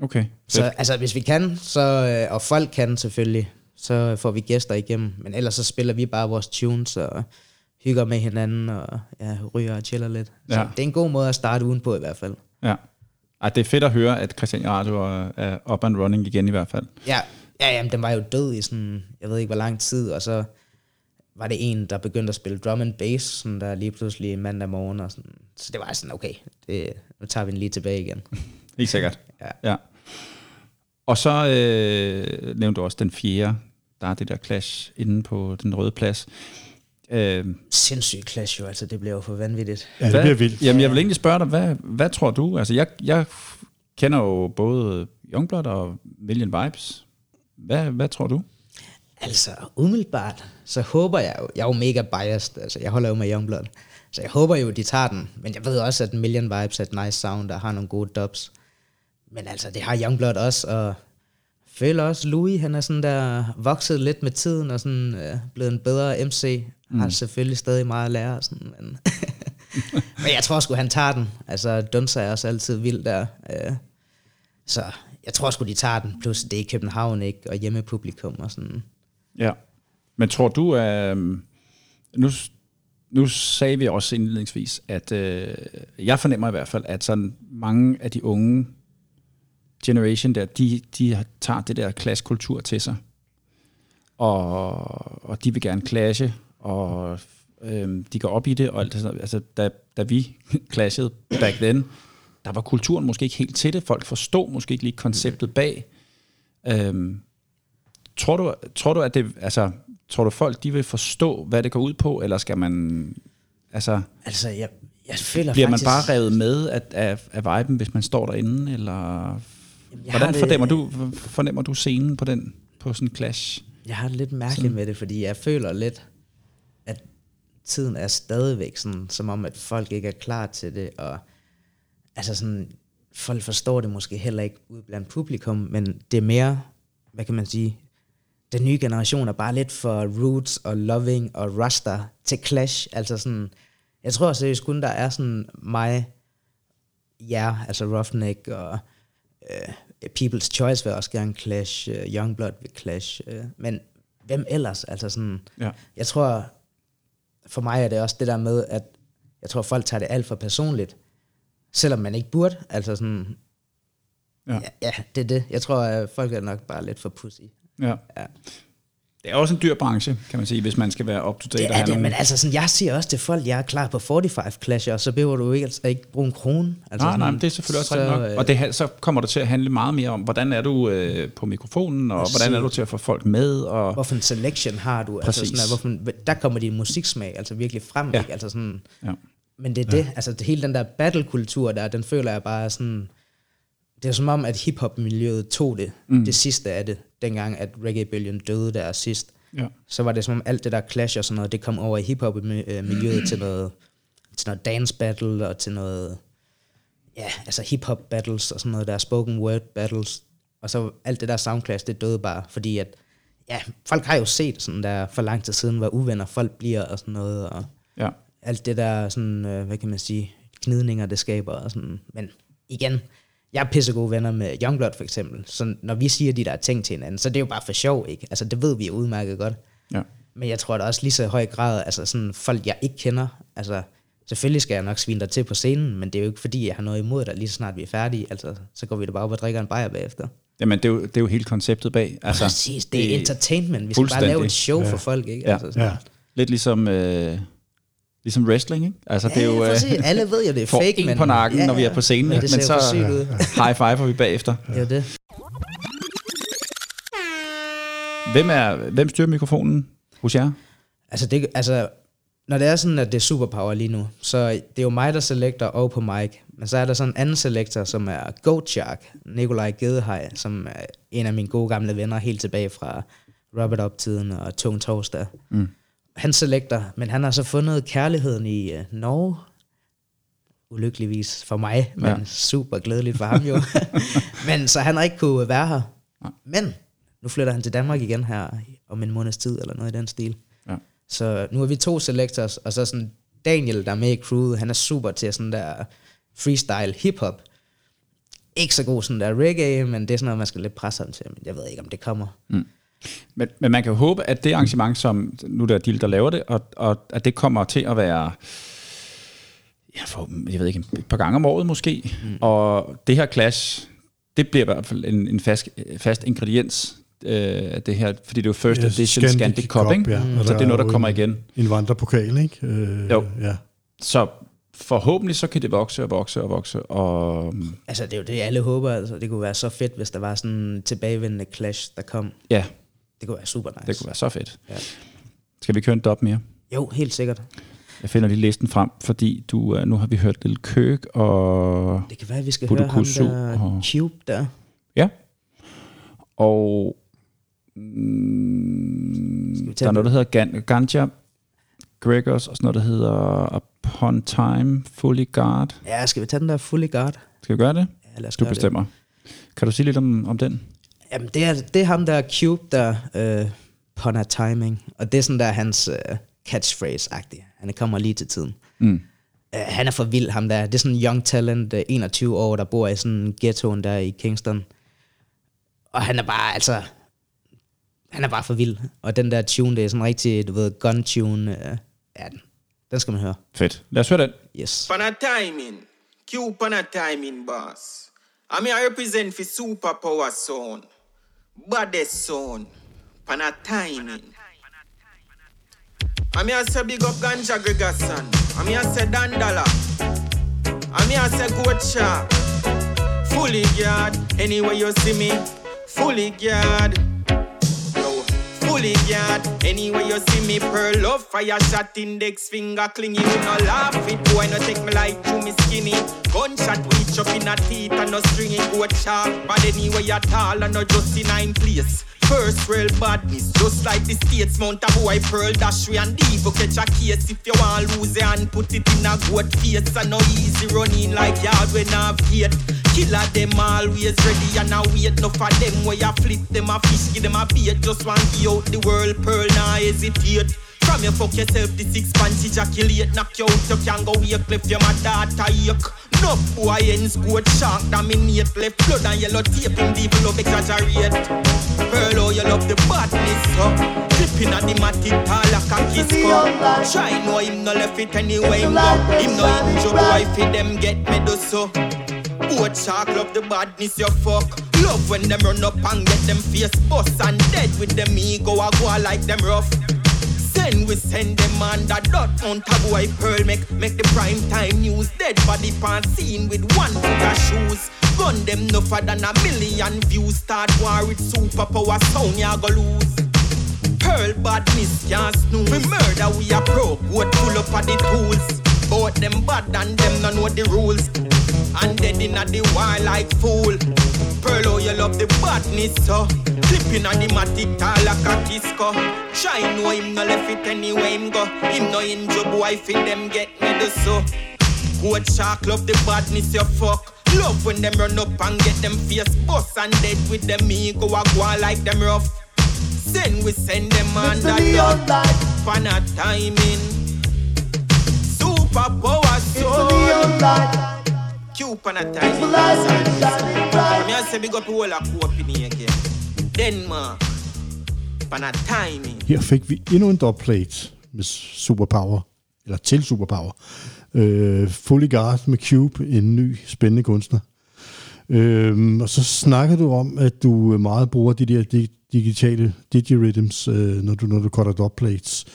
Okay. Så altså, hvis vi kan, så, uh, og folk kan selvfølgelig, så får vi gæster igennem. Men ellers så spiller vi bare vores tunes og hygger med hinanden og ja, ryger og chiller lidt. Så Ja. det er en god måde at starte ugen på i hvert fald. Ja. Ej, det er fedt at høre, at Christian Radio er- er up and running igen i hvert fald. Ja, ja jamen, den var jo død i sådan, jeg ved ikke hvor lang tid, og så var det en, der begyndte at spille drum and bass, sådan der lige pludselig mandag morgen, og sådan. så det var sådan, okay, det, nu tager vi den lige tilbage igen. [LAUGHS] Helt sikkert. Ja. ja. Og så øh, nævnte du også den fjerde, der er det der clash inde på den røde plads. Øh, Sindssygt clash jo, altså det bliver jo for vanvittigt. Ja, det bliver vildt. Jamen, jeg vil egentlig spørge dig, hvad, hvad tror du? Altså, jeg, jeg kender jo både Youngblood og Million Vibes. Hvad, hvad tror du? Altså, umiddelbart, så håber jeg jo, jeg er jo mega biased, altså jeg holder jo med Youngblood, så jeg håber jo, de tager den, men jeg ved også, at Million Vibes er et nice sound, der har nogle gode dubs. Men altså, det har Youngblood også, og føler også, Louis, han er sådan der vokset lidt med tiden, og sådan øh, blevet en bedre MC, mm. har selvfølgelig stadig meget at lære, sådan, men, [LAUGHS] men jeg tror sgu, han tager den. Altså, Dunsa er også altid vild der, øh, så jeg tror sgu, de tager den, plus det er i København, ikke, og hjemmepublikum og sådan. Ja. Men tror du, at... Nu, nu sagde vi også indledningsvis, at øh, jeg fornemmer i hvert fald, at sådan mange af de unge generation der, de, de tager det der clash-kultur til sig. Og, og de vil gerne clashe, og øh, de går op i det. Og alt det, sådan. altså, da, da vi [LAUGHS] clashede back then, der var kulturen måske ikke helt til det. Folk forstod måske ikke lige konceptet bag. Øhm, Tror du, tror du, at det, altså, tror du folk, de vil forstå, hvad det går ud på, eller skal man, altså, Altså, jeg, jeg føler bliver man faktisk... bare revet med af, af, af viben, hvis man står derinde, eller Jamen, hvordan det- fornemmer du, fornemmer du scenen på den, på sådan en clash? Jeg har det lidt mærkeligt med det, fordi jeg føler lidt, tiden er stadigvæk sådan, som om, at folk ikke er klar til det, og altså sådan, folk forstår det måske heller ikke ud blandt publikum, men det er mere, hvad kan man sige, den nye generation er bare lidt for roots og loving og rasta til clash, altså sådan, jeg tror seriøst kun, der er sådan mig, ja, altså Roughneck og øh, People's Choice vil også gerne clash, øh, Youngblood vil clash, øh, men hvem ellers? Altså sådan, Ja. jeg tror, for mig er det også det der med, at jeg tror, folk tager det alt for personligt, selvom man ikke burde. Altså sådan, Ja. ja, ja det er det. Jeg tror, at folk er nok bare lidt for pussy. Ja. Ja. Det er også en dyr branche, kan man sige, hvis man skal være up to date. Det og er det, nogle- men altså sådan, jeg siger også til folk, jeg er klar på 45 clasher, så behøver du ikke, altså, ikke bruge en krone. Altså Nej, sådan, nej, men det er selvfølgelig også så, rigtigt nok. øh, Og det, så kommer det til at handle meget mere om, hvordan er du øh, på mikrofonen, og hvordan er du til at få folk med, og Hvorfor en selection har du? Altså Præcis. sådan, at, hvorfor, der kommer din musiksmag altså virkelig frem. Ja. Ja. Ikke? Altså sådan, ja. Men det er det, altså det, hele den der battle-kultur der, den føler jeg bare sådan, det er som om, at hiphop-miljøet tog det, mm. det sidste af det, dengang at reggae-bølgen døde der sidst. Ja. Så var det som om alt det der clash og sådan noget, det kom over i hiphop-miljøet til noget, til noget dance battle og til noget, ja, altså hip-hop battles og sådan noget der, spoken word battles. Og så alt det der soundclash, det døde bare, fordi at, ja, folk har jo set sådan der for lang tid siden, hvor uvenner folk bliver og sådan noget, og ja. alt det der, sådan, øh, hvad kan man sige, knidninger, det skaber. Og sådan. Men igen, jeg er pissegode venner med Youngblood for eksempel. Så når vi siger de der ting til hinanden, så det er jo bare for sjov, ikke? Altså det ved vi jo udmærket godt. ja. Men jeg tror da også lige så i høj grad, altså sådan folk, jeg ikke kender, altså selvfølgelig skal jeg nok svine dig til på scenen, men det er jo ikke fordi, jeg har noget imod dig, lige så snart vi er færdige. Altså, så går vi da bare op og drikker en bajer bagefter. Jamen, det er, jo, det er jo hele konceptet bag. Altså, Præcis, det er entertainment. Vi skal bare lave et show for folk, ikke? Ja. Altså, sådan. Ja. Lidt ligesom, øh, ligesom wrestling, ikke? Altså, det er jo... ja, Øh, præcis. Alle ved jo, det er får fake, en men... på nakken, når vi er på scenen, Ja, det men så ud. high fiver vi bagefter. Er jo det. Hvem, er, hvem styrer mikrofonen hos jer? Altså, det, altså, når det er sådan, at det er superpower lige nu, så det er jo mig, der selekter og på mic. Men så er der sådan en anden selektor, som er Goat Shark, Nikolaj Gedehaj, som er en af mine gode gamle venner, helt tilbage fra Robert Up-tiden og Tung Torsdag. Mm. Han selekter, men han har så fundet kærligheden i uh, Norge, ulykkeligvis for mig, men Ja. super glædeligt for ham jo. [LAUGHS] [LAUGHS] men så han har ikke kunne være her. Men nu flytter han til Danmark igen her om en måneds tid, eller noget i den stil. Ja. Så nu er vi to selectors, og så sådan Daniel, der er med i crewet, han er super til sådan der freestyle hip-hop. Ikke så god sådan der reggae, men det er sådan noget, man skal lidt presse ham til, men jeg ved ikke, om det kommer. Mm. Men, men man kan jo håbe, at det arrangement, som nu er der Dill, der laver det, og, og at det kommer til at være, ja, for, jeg ved ikke, et par gange om året måske. Mm. Og det her clash, det bliver i hvert fald en, en fast, fast ingrediens øh, af det her, fordi det er jo first Ja, edition Scandic Scandic Cup, Cup, ikke? ja. Mm. Og Så det er noget, er der kommer en- igen. En vandrepokal, ikke? Øh, Jo. Ja. Så forhåbentlig så kan det vokse og vokse og vokse, og Altså, det er jo det, alle håber. Altså, det kunne være så fedt, hvis der var sådan en tilbagevendende clash, der kom. ja, Det kunne være super nice. det kunne være så fedt. Ja. Skal vi køre en dop mere? Jo, helt sikkert. Jeg finder lige listen frem, fordi du, øh, nu har vi hørt Lille Køk og... Det kan være, at vi skal Budu høre ham der og- Cube der. Ja. Og mm, der er noget, der hedder Gan- Ganja Gregors, og sådan noget, der hedder Upon Time, Fully Guard. Ja, skal vi tage den der fully guard? Skal vi gøre det? Ja, lad os Du gøre det. bestemmer. Kan du sige lidt om, om den? Jamen, det er, det er ham der Cube der, øh, Ponna Timing. Og det er sådan der hans øh, catchphrase-agtigt. Han kommer lige til tiden. Mm. Uh, han er for vild, ham der. Det er sådan en young talent, uh, 21 år, der bor i sådan ghettoen der i Kingston. Og han er bare, altså... Han er bare for vild. Og den der tune, det er sådan en rigtig, du ved, gun tune. Uh, ja, den, den skal man høre. Fedt. Lad os høre den. Yes. A timing. Pan a timing, boss. I mean, I represent for superpower zone. Baddest zone. Pan a timing. I mean, I say big up Ganja Gregerson. I mean, I say Dandala. I mean, I say Shark. Fully guard. Anywhere you see me, fully guard. Guard. Anywhere you see me, pearl of fire shot, index finger clingy. You no laugh it, boy, no take me like to me skinny. Gunshot reach up in a teeth and no stringy goat sharp. But anyway you tall and no just in nine place. First world badness, just like the states, Mount a boy, pearl dash we and divo catch a case. If you want lose your hand, put it in a goat face. And no easy running like yard when I've gate. Killer them always ready and a wait. No for them where you flip them a fish, give them a bait. Just want give out the world, pearl now hesitate. From you fuck yourself, the six pants ejaculate, knock you out, you can go wake, left your daughter ache. No boy ends good shark, dominate, left blood and yellow tape, him devil love exaggerate. Pearl, oh, you love the badness, so Clipping at the matty tall like a kiss cup. Try know him no left it anyway, him go. Him no injure boy, fi them get me do so. Boat shark love the badness you fuck. Love when them run up and get them face bust and dead with them ego a go like them rough. Send we send them on the dot on boy pearl make make the prime time news dead body pan scene with one foot of shoes. Gun them no for than a million views. Start war with superpower sound ya go lose. Pearl badness can't snooze. We murder we a pro, what full up of the tools. Both them bad and them no know the rules. And dead in the war like fool. Pearl, oh, you love the badness, oh. so. Clipping on the matic tall like a kisco. Try know him no left it anyway him go. Him no injure boy fit them get me the so. Goat shark love the badness you fuck. Love when them run up and get them face bust and dead with them ego a go like them rough. Send we send them on the dot. Fan a timing. Super power soul. Cube on a timing. Me a say big up all a coop in here again. Denmark. A. Her fik vi endnu en dubplate med Superpower, eller til Superpower. Øh, Fully Guard med Cube, en ny spændende kunstner. Øh, og så snakker du om, at du meget bruger de der di- digitale digirhythms, øh, når du, når du cutter dubplates.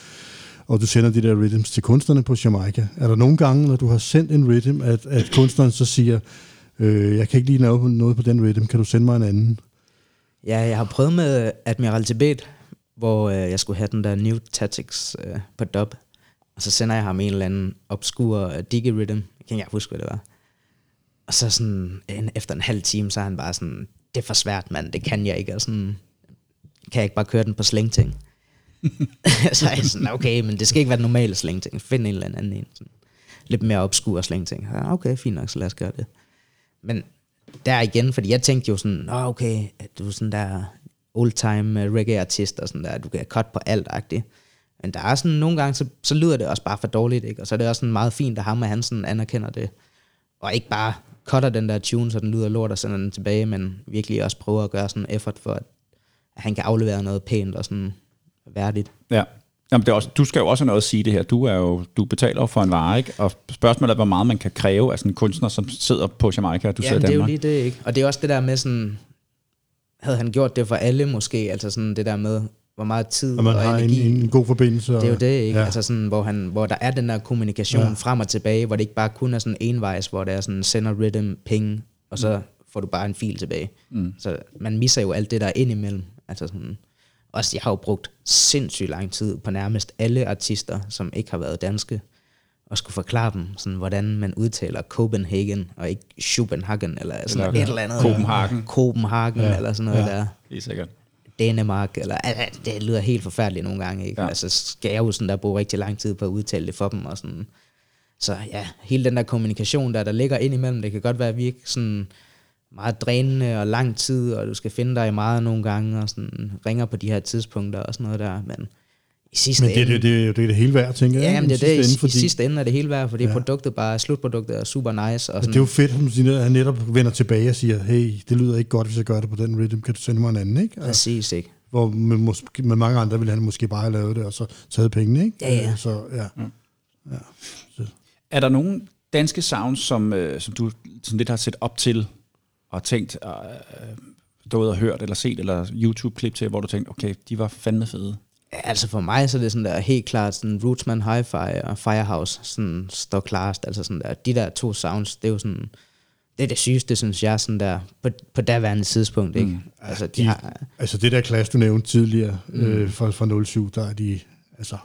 Og du sender de der rhythms til kunstnerne på Jamaica. Er der nogle gange, når du har sendt en rhythm, at, at kunstneren så siger, øh, jeg kan ikke lige lave noget på den rhythm, kan du sende mig en anden? Ja, jeg har prøvet med Admiral Tibet, hvor øh, jeg skulle have den der New Tactics øh, på dub. Og så sender jeg ham en eller anden obskur øh, uh, digi rhythm. Jeg kan ikke huske, hvad det var. Og så sådan, en, efter en halv time, så er han bare sådan, det er for svært, mand, det kan jeg ikke. Og sådan, kan jeg ikke bare køre den på slængting? [LAUGHS] så er jeg sådan, okay, men det skal ikke være den normale slængting. Find en eller anden en. Sådan, lidt mere obskur slængting. Ja, okay, fint nok, så lad os gøre det. Men der igen, fordi jeg tænkte jo sådan, Nå, okay, at du er sådan der old-time øh, reggae-artist og sådan der, du kan cut på alt-agtigt. Men der er sådan, nogle gange, så, så lyder det også bare for dårligt, ikke? Og så er det også sådan meget fint, at ham og han sådan anerkender det. Og ikke bare cutter den der tune, så den lyder lort og sender den tilbage, men virkelig også prøver at gøre sådan en effort for, at at han kan aflevere noget pænt og sådan værdigt. Ja. Jamen, det er også, du skal jo også have noget at sige det her. Du, er jo, du betaler jo for en vare, ikke? Og spørgsmålet er, hvor meget man kan kræve af sådan en kunstner, som sidder på Jamaica, og du ja, sidder i det er jo Danmark. lige det, ikke? Og det er også det der med sådan, havde han gjort det for alle måske, altså sådan det der med, hvor meget tid Og man og har en, energi. en god forbindelse. Det er jo det, ikke? Ja. Altså sådan, hvor, han, hvor der er den der kommunikation Ja. ja. frem og tilbage, hvor det ikke bare kun er sådan envejs, hvor det er sådan, sender rhythm, ping, og så Mm. får du bare en fil tilbage. Mm. Så man misser jo alt det, der er indimellem. Altså sådan, også, jeg har jo brugt sindssygt lang tid på nærmest alle artister, som ikke har været danske, og skulle forklare dem, sådan, hvordan man udtaler Copenhagen, og ikke Copenhagen, eller sådan Eller et eller andet. Copenhagen. Copenhagen, ja. eller sådan noget Ja. der. Det er sikkert. Danmark, eller altså, det lyder helt forfærdeligt nogle gange, ikke? Ja. Altså skal jeg jo sådan der bruge rigtig lang tid på at udtale det for dem, og sådan. Så ja, hele den der kommunikation der, der ligger ind imellem, det kan godt være, at vi ikke sådan meget drænende og lang tid, og du skal finde dig i meget nogle gange, og sådan ringer på de her tidspunkter og sådan noget der, men i sidste Men det, ende... det, det, er jo det, er det hele værd, tænker jeg. Ja, i jamen, det er sidste det. ende, I, I sidste ende er det hele værd, fordi Ja. ja. produktet bare, slutproduktet er super nice. Og Det sådan, er jo fedt, som siger, at han netop vender tilbage og siger, hey, det lyder ikke godt, hvis jeg gør det på den rhythm, kan du sende mig en anden, ikke? Altså, Præcis, ikke? hvor med, måske, med mange andre ville han måske bare have lavet det, og så taget pengene, ikke? Ja, ja. Øh, Så, ja. Er der nogle danske sounds, som, øh, som du sådan lidt har set op til, og tænkt, øh, stået og hørt, eller set, eller YouTube-klip til, hvor du tænkte, okay, de var fandme fede? Ja, Altså for mig så er det sådan der helt klart sådan Rootsman Hi-Fi og Firehouse sådan står klarest. Altså sådan der, de der to sounds, det er jo sådan, det er det sygeste, synes jeg, sådan der, på, på daværende tidspunkt, ikke? Mm. Altså, de, de- har, Altså det der klasse, du nævnte tidligere, mm. øh, fra, fra 07, der er de, altså,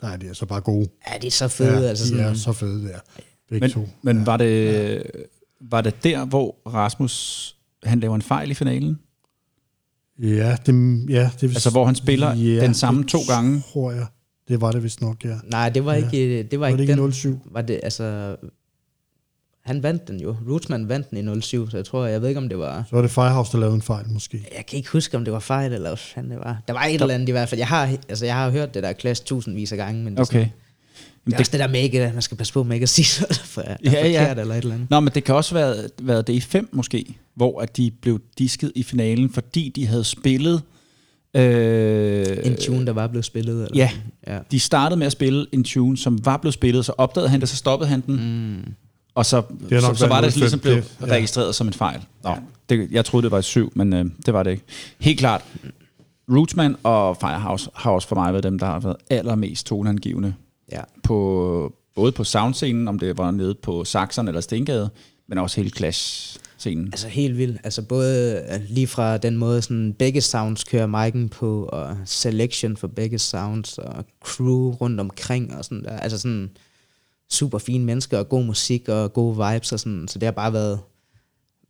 der er de altså bare gode. ja, de er så fede, ja, altså de sådan, er så fede der, begge Men, to. men var, det, var det der, hvor Rasmus han laver en fejl i finalen? Ja, det, ja, det Altså, hvor han spiller den samme det to gange? tror jeg. Det var det vist nok, ja. nej, det var Ja. ikke, det var Var det ikke ikke den, 07? var det, altså, han vandt den jo, Rootsman vandt den i 07, så jeg tror, jeg ved ikke, om det var, Så var det Firehouse, der lavede en fejl, måske. jeg kan ikke huske, om det var fejl, eller hvad fanden det var. Der var et eller andet i hvert fald. Jeg har, altså, jeg har hørt det der klasse tusindvis af gange, men det er sådan- Okay. Det er også det der med ikke, at man skal passe på med ikke at sige [LAUGHS] noget, for er Ja, ja. eller et eller andet. Nå, men det kan også være været det i fem måske, hvor at de blev disket i finalen, fordi de havde spillet... Øh, En tune, der var blevet spillet. Eller Ja. ja. De startede med at spille en tune, som var blevet spillet, så opdagede han det, så stoppede han den, Mm. og så, har så, så var det 05, ligesom blevet det- ja. registreret som en fejl. Nå, det, jeg troede, det var i syv, men øh, det var det ikke. Helt klart, Rootsman og Firehouse har også for mig været dem, der har været allermest toneangivende ja. på, både på soundscenen, om det var nede på Saxon eller Stengade, men også hele Clash-scenen. Altså helt vildt. Altså både øh, lige fra den måde, sådan begge sounds kører mic'en på, og selection for begge sounds, og crew rundt omkring, og sådan der. Altså sådan super fine mennesker, og god musik, og gode vibes, og sådan. Så det har bare været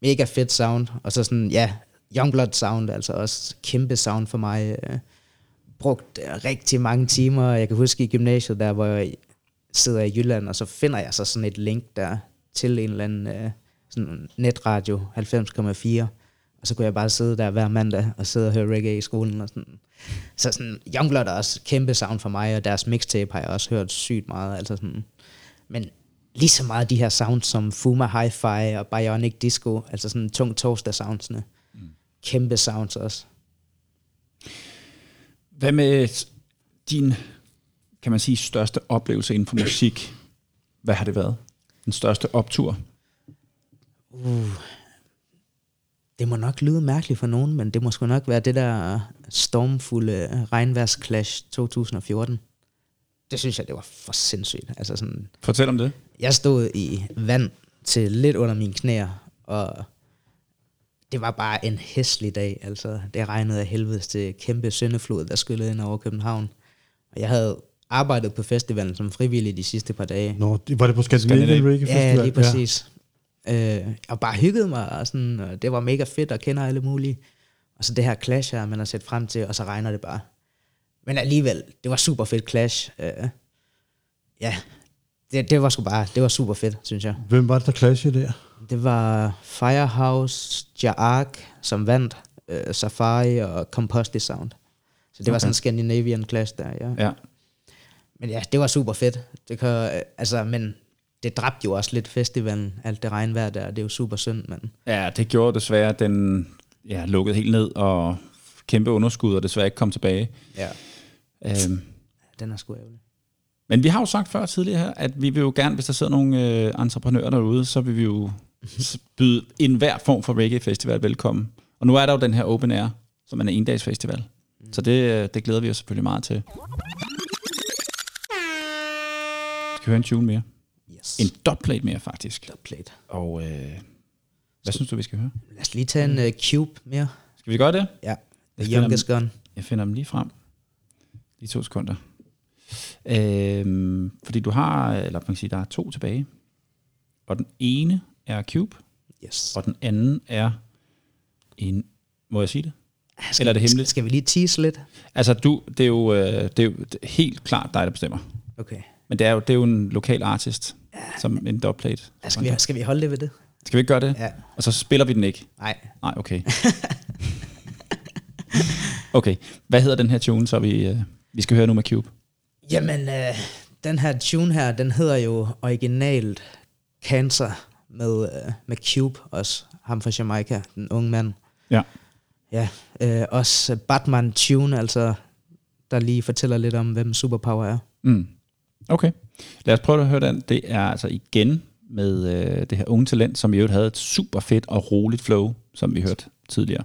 mega fedt sound. Og så sådan, ja, Youngblood sound, altså også kæmpe sound for mig. Øh, brugt øh, rigtig mange timer. Jeg kan huske i gymnasiet, der hvor jeg sidder i Jylland, og så finder jeg så sådan et link der til en eller anden øh, sådan netradio 90,4. Og så kunne jeg bare sidde der hver mandag og sidde og høre reggae i skolen. Og sådan. Så sådan, Youngblood er også kæmpe sound for mig, og deres mixtape har jeg også hørt sygt meget. Altså sådan. Men lige så meget de her sounds som Fuma Hi-Fi og Bionic Disco, altså sådan tung torsdag soundsene. Mm. Kæmpe sounds også. Hvad med din, kan man sige, største oplevelse inden for musik? Hvad har det været? Den største optur? Det må nok lyde mærkeligt for nogen, men det må sgu nok være det der stormfulde regnværsclash 2014. Det synes jeg, det var for sindssygt. Altså sådan, Fortæl om det. jeg stod i vand til lidt under mine knæer, og det var bare en hæslig dag. Altså, det regnede af helvedes til kæmpe søndeflod, der skyllede ind over København. Og jeg havde arbejdet på festivalen som frivillig de sidste par dage. Nå, det, var det på Scandinavian Scandinavian. Reggae Festival? Ja, lige præcis. Ja. Øh, og bare hyggede mig, og, sådan, og det var mega fedt, og kender alle mulige. Og så det her clash her, man har set frem til, og så regner det bare. Men alligevel, det var super fedt clash. Øh, ja, det, det var sgu bare, det var super fedt, synes jeg. Hvem var det, der clashede der? Det var Firehouse, Jaark, som vandt, øh, Safari og Composite Sound. Så det okay. var sådan en Scandinavian clash der, ja. Ja. Men ja, det var super fedt. Det kan, øh, altså, men det dræbte jo også lidt festivalen, alt det regnvejr der. Det er jo super synd, men ja, det gjorde desværre, at den ja, lukkede helt ned, og kæmpe underskud, og desværre ikke kom tilbage. Ja. Øhm, Den er sgu ærgerlig. men vi har jo sagt før tidligere her, at vi vil jo gerne, hvis der sidder nogle øh, entreprenører derude, så vil vi jo byde enhver form for reggae festival velkommen. Og nu er der jo den her Open Air, som er en endags festival. Så det, øh, det glæder vi os selvfølgelig meget til. Skal vi høre en tune mere? Yes. En dotplate mere, faktisk. plate. Og øh, hvad synes du, vi skal høre? Lad os lige tage en uh, cube mere. Skal vi gøre det? Ja. Jeg The finder Youngest Gun. Jeg finder dem lige frem. Lige to sekunder. Øhm, fordi du har, eller man kan sige, der er to tilbage. Og den ene er Cube, Yes. og den anden er en, må jeg sige det? Skal, eller er det hemmeligt? Skal vi lige tease lidt? Altså du, det er jo, øh, det er jo helt klart dig, der bestemmer. Okay. Men det er jo, det er jo en lokal artist, som en dubplate. Ja, skal, vi, skal vi holde det ved det? Skal vi ikke gøre det? Ja. Og så spiller vi den ikke? Nej. Nej, okay. [LAUGHS] okay, hvad hedder den her tune, så vi, øh, vi skal høre nu med Cube? Jamen, øh, den her tune her, den hedder jo originalt Cancer med, øh, med Cube også. Ham fra Jamaica, den unge mand. Ja. Ja, øh, også Batman Tune, altså, der lige fortæller lidt om, hvem Superpower er. Mm. Okay. Lad os prøve at høre den. Det er altså igen med øh, det her unge talent, som i øvrigt havde et super fedt og roligt flow, som vi hørte tidligere.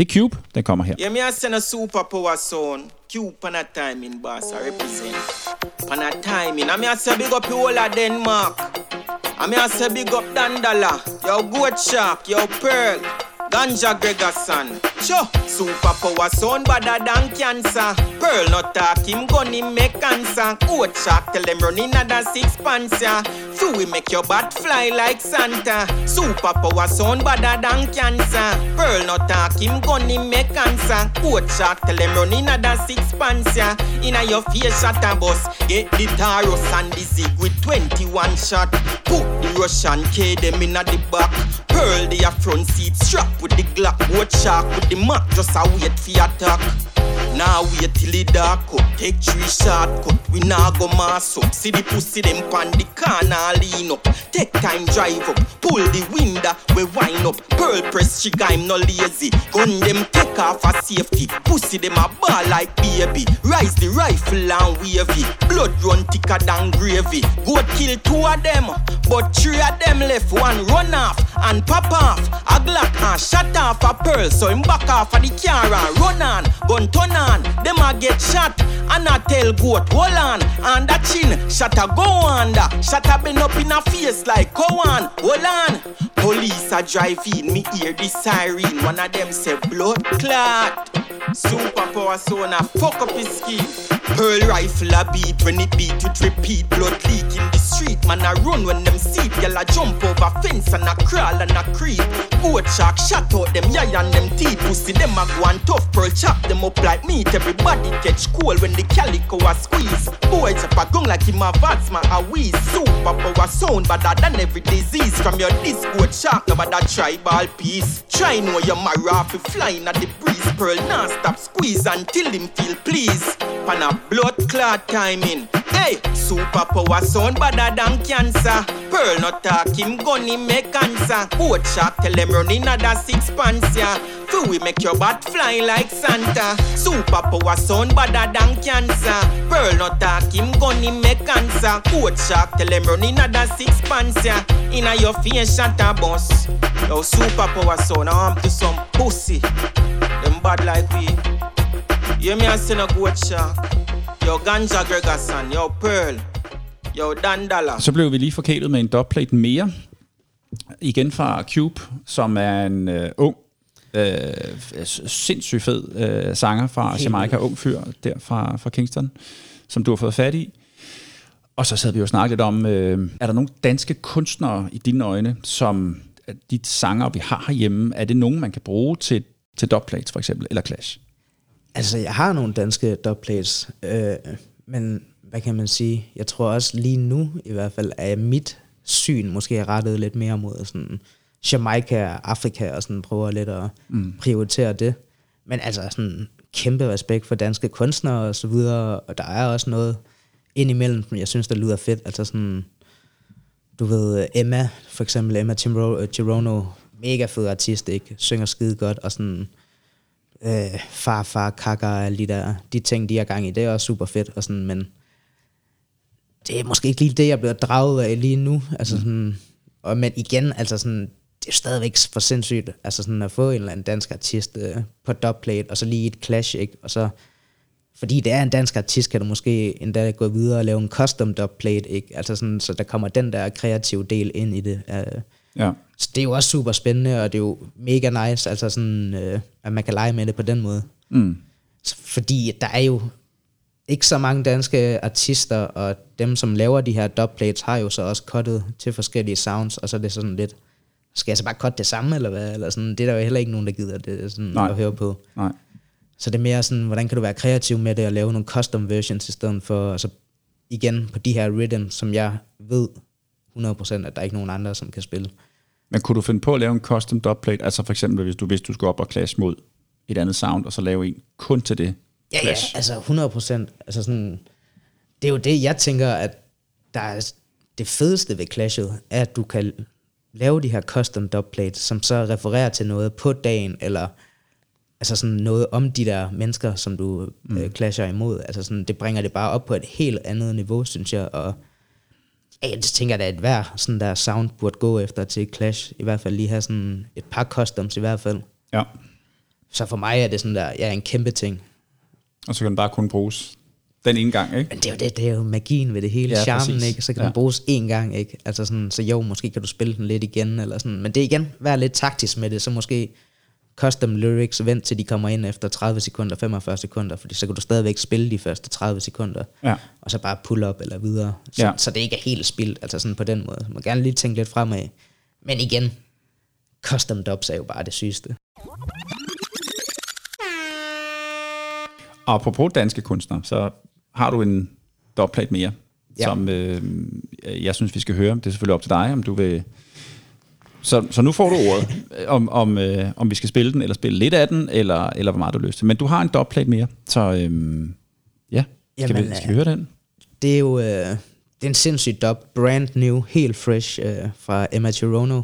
Det er Cube, den kommer her. Yeah, me I send a superpower zone. Cube pan a timing, boss, I represent. Pan a timing. I me I say big up you all of Denmark. I me I say big up Dandala. Yo, Goat Shark, yo, Pearl. Ganja Gregerson. Sure. Superpower zone better than cancer. Pearl not talk him gun him make cancer. Goat Shark tell them running another six pants, yeah. Few we make your bat fly like Santa. Superpower zone better than cancer. Pearl not talk him gun him make cancer. Goat Shark tell them running another six pants, yeah. Inna your face shot a bus. Get the Taurus and the Zig with 21 shot. Put the Russian K them inna the back. Pearl the front seat strap with the Glock. Goat Shark with the Mac just a wait for attack. Now wait till it dark up. Take three shortcut. We now go mass up. See the pussy them pan the corner lean up. Take time drive up. Pull the window. We wind up. Pearl press she I'm no lazy. Gun them take off a safety. Pussy them a ball like baby. Rise the rifle and wavy. Blood run thicker than gravy. Goat kill two of them. But three of them left. One run off and pop off. A Glock and shut off a pearl. So him back off of the car and run on. Gun turn on. Them a get shot. And I tell goat hold on. And that chin. Shot a go under. Shot a been up in a face like go on. Hold on. Police a drive in. Me hear the siren. One of them say blood clot. Superpower zone a fuck up his skin. Pearl rifle a beat when it beat it repeat. Blood leak in the street. Man a run when them it. Y'all a jump over fence and a crawl and a creep. Goat shark shot out them yeah and them teeth. Pussy them a go and tough. Pearl chop them up like meat. Everybody catch cold when the calico a squeeze. Boy chop a gun like him a vats man a wheeze. Superpower sound better than every disease. From your disc goat shark no matter tribal piece. Try know your marafi flying at the breeze. Pearl non stop squeeze until him feel please. Pan a blood clot timing. Hey, superpower sound better than cancer. Pearl not talk him gun him make cancer. Goat shark tell them running another six pants yeah. Feel we make your bat fly like Santa. Superpower sound better than cancer. Pearl not talk him gun him make cancer. Goat shark tell them running another six pants yeah. Inna your face shot a bus. Yo superpower sound arm to some pussy. Them bad like we. You me a send a goat shark. Yo Ganja Gregerson, yo Pearl, yo Dandala. Så blev vi lige forkælet med en dubplate mere. Igen fra Cube, som er en øh, ung, øh, sindssygt fed øh, sanger fra Jamaica, ung fyr der fra, fra Kingston, som du har fået fat i. Og så sad vi jo og snakkede lidt om, øh, er der nogle danske kunstnere i dine øjne, som at de sanger, vi har herhjemme, er det nogen, man kan bruge til, til dubplates for eksempel, eller Clash? Altså, jeg har nogle danske dubplates, øh, men hvad kan man sige? Jeg tror også lige nu, i hvert fald, er mit syn måske er rettet lidt mere mod sådan Jamaica Afrika, og sådan prøver lidt at mm. prioritere det. Men altså sådan kæmpe respekt for danske kunstnere og så videre, og der er også noget indimellem, som jeg synes, der lyder fedt. Altså sådan, du ved, Emma, for eksempel Emma Timro- Tirono, mega fed artist, ikke? Synger skide godt, og sådan, øh, farfar, kakker og alle de der, de ting, de har gang i, det er også super fedt, og sådan, men det er måske ikke lige det, jeg bliver draget af lige nu, altså sådan, og, men igen, altså sådan, det er stadigvæk for sindssygt, altså sådan at få en eller anden dansk artist øh, på dubplate, og så lige et clash, ikke, og så, fordi det er en dansk artist, kan du måske endda gå videre og lave en custom dubplate, ikke, altså sådan, så der kommer den der kreative del ind i det, øh, Ja. så det er jo også super spændende, og det er jo mega nice, altså sådan, øh, at man kan lege med det på den måde. Mm. Fordi der er jo ikke så mange danske artister, og dem, som laver de her dubplates, har jo så også cuttet til forskellige sounds, og så er det sådan lidt, skal jeg så bare cutte det samme, eller hvad? Eller sådan, det er der jo heller ikke nogen, der gider det sådan Nej. at høre på. Nej. Så det er mere sådan, hvordan kan du være kreativ med det, og lave nogle custom versions i stedet for, altså igen på de her rhythm, som jeg ved 100% at der er ikke nogen andre, som kan spille. Men kunne du finde på at lave en custom dubplate? Altså for eksempel, hvis du vidste, du skulle op og clash mod et andet sound, og så lave en kun til det Ja, ja, altså 100 procent. Altså sådan, det er jo det, jeg tænker, at der er det fedeste ved Clashet, er, at du kan lave de her custom dubplates, som så refererer til noget på dagen, eller altså sådan noget om de der mennesker, som du mm. øh, clasher imod. Altså sådan, det bringer det bare op på et helt andet niveau, synes jeg, og ja, jeg tænker da, at hver sådan der sound burde gå efter til clash, i hvert fald lige have sådan et par customs i hvert fald. Ja. Så for mig er det sådan der, ja, en kæmpe ting. Og så kan den bare kun bruges den ene gang, ikke? Men det er jo, det, det er jo magien ved det hele, Ja, charmen, præcis. ikke? Så kan ja. den bruges én gang, ikke? Altså sådan, så jo, måske kan du spille den lidt igen, eller sådan. Men det er igen, vær lidt taktisk med det, så måske custom lyrics, vent til de kommer ind efter 30 sekunder, 45 sekunder, fordi så kan du stadigvæk spille de første 30 sekunder, Ja. og så bare pull up eller videre, så, Ja. så det ikke er helt spildt, altså sådan på den måde. Man må gerne lige tænke lidt fremad. Men igen, custom dubs er jo bare det sygeste. Og apropos danske kunstnere, så har du en dubplate mere. Ja. som øh, jeg synes, vi skal høre. Det er selvfølgelig op til dig, om du vil... Så, så nu får du ordet, om, om, øh, om vi skal spille den, eller spille lidt af den, eller, eller hvor meget du har lyst til. Men du har en dubplate mere, så øh, ja, skal, Jamen, vi, skal vi øh, høre den? Det er jo øh, det er en sindssyg dub, brand new, helt fresh øh, fra Emma Chirono.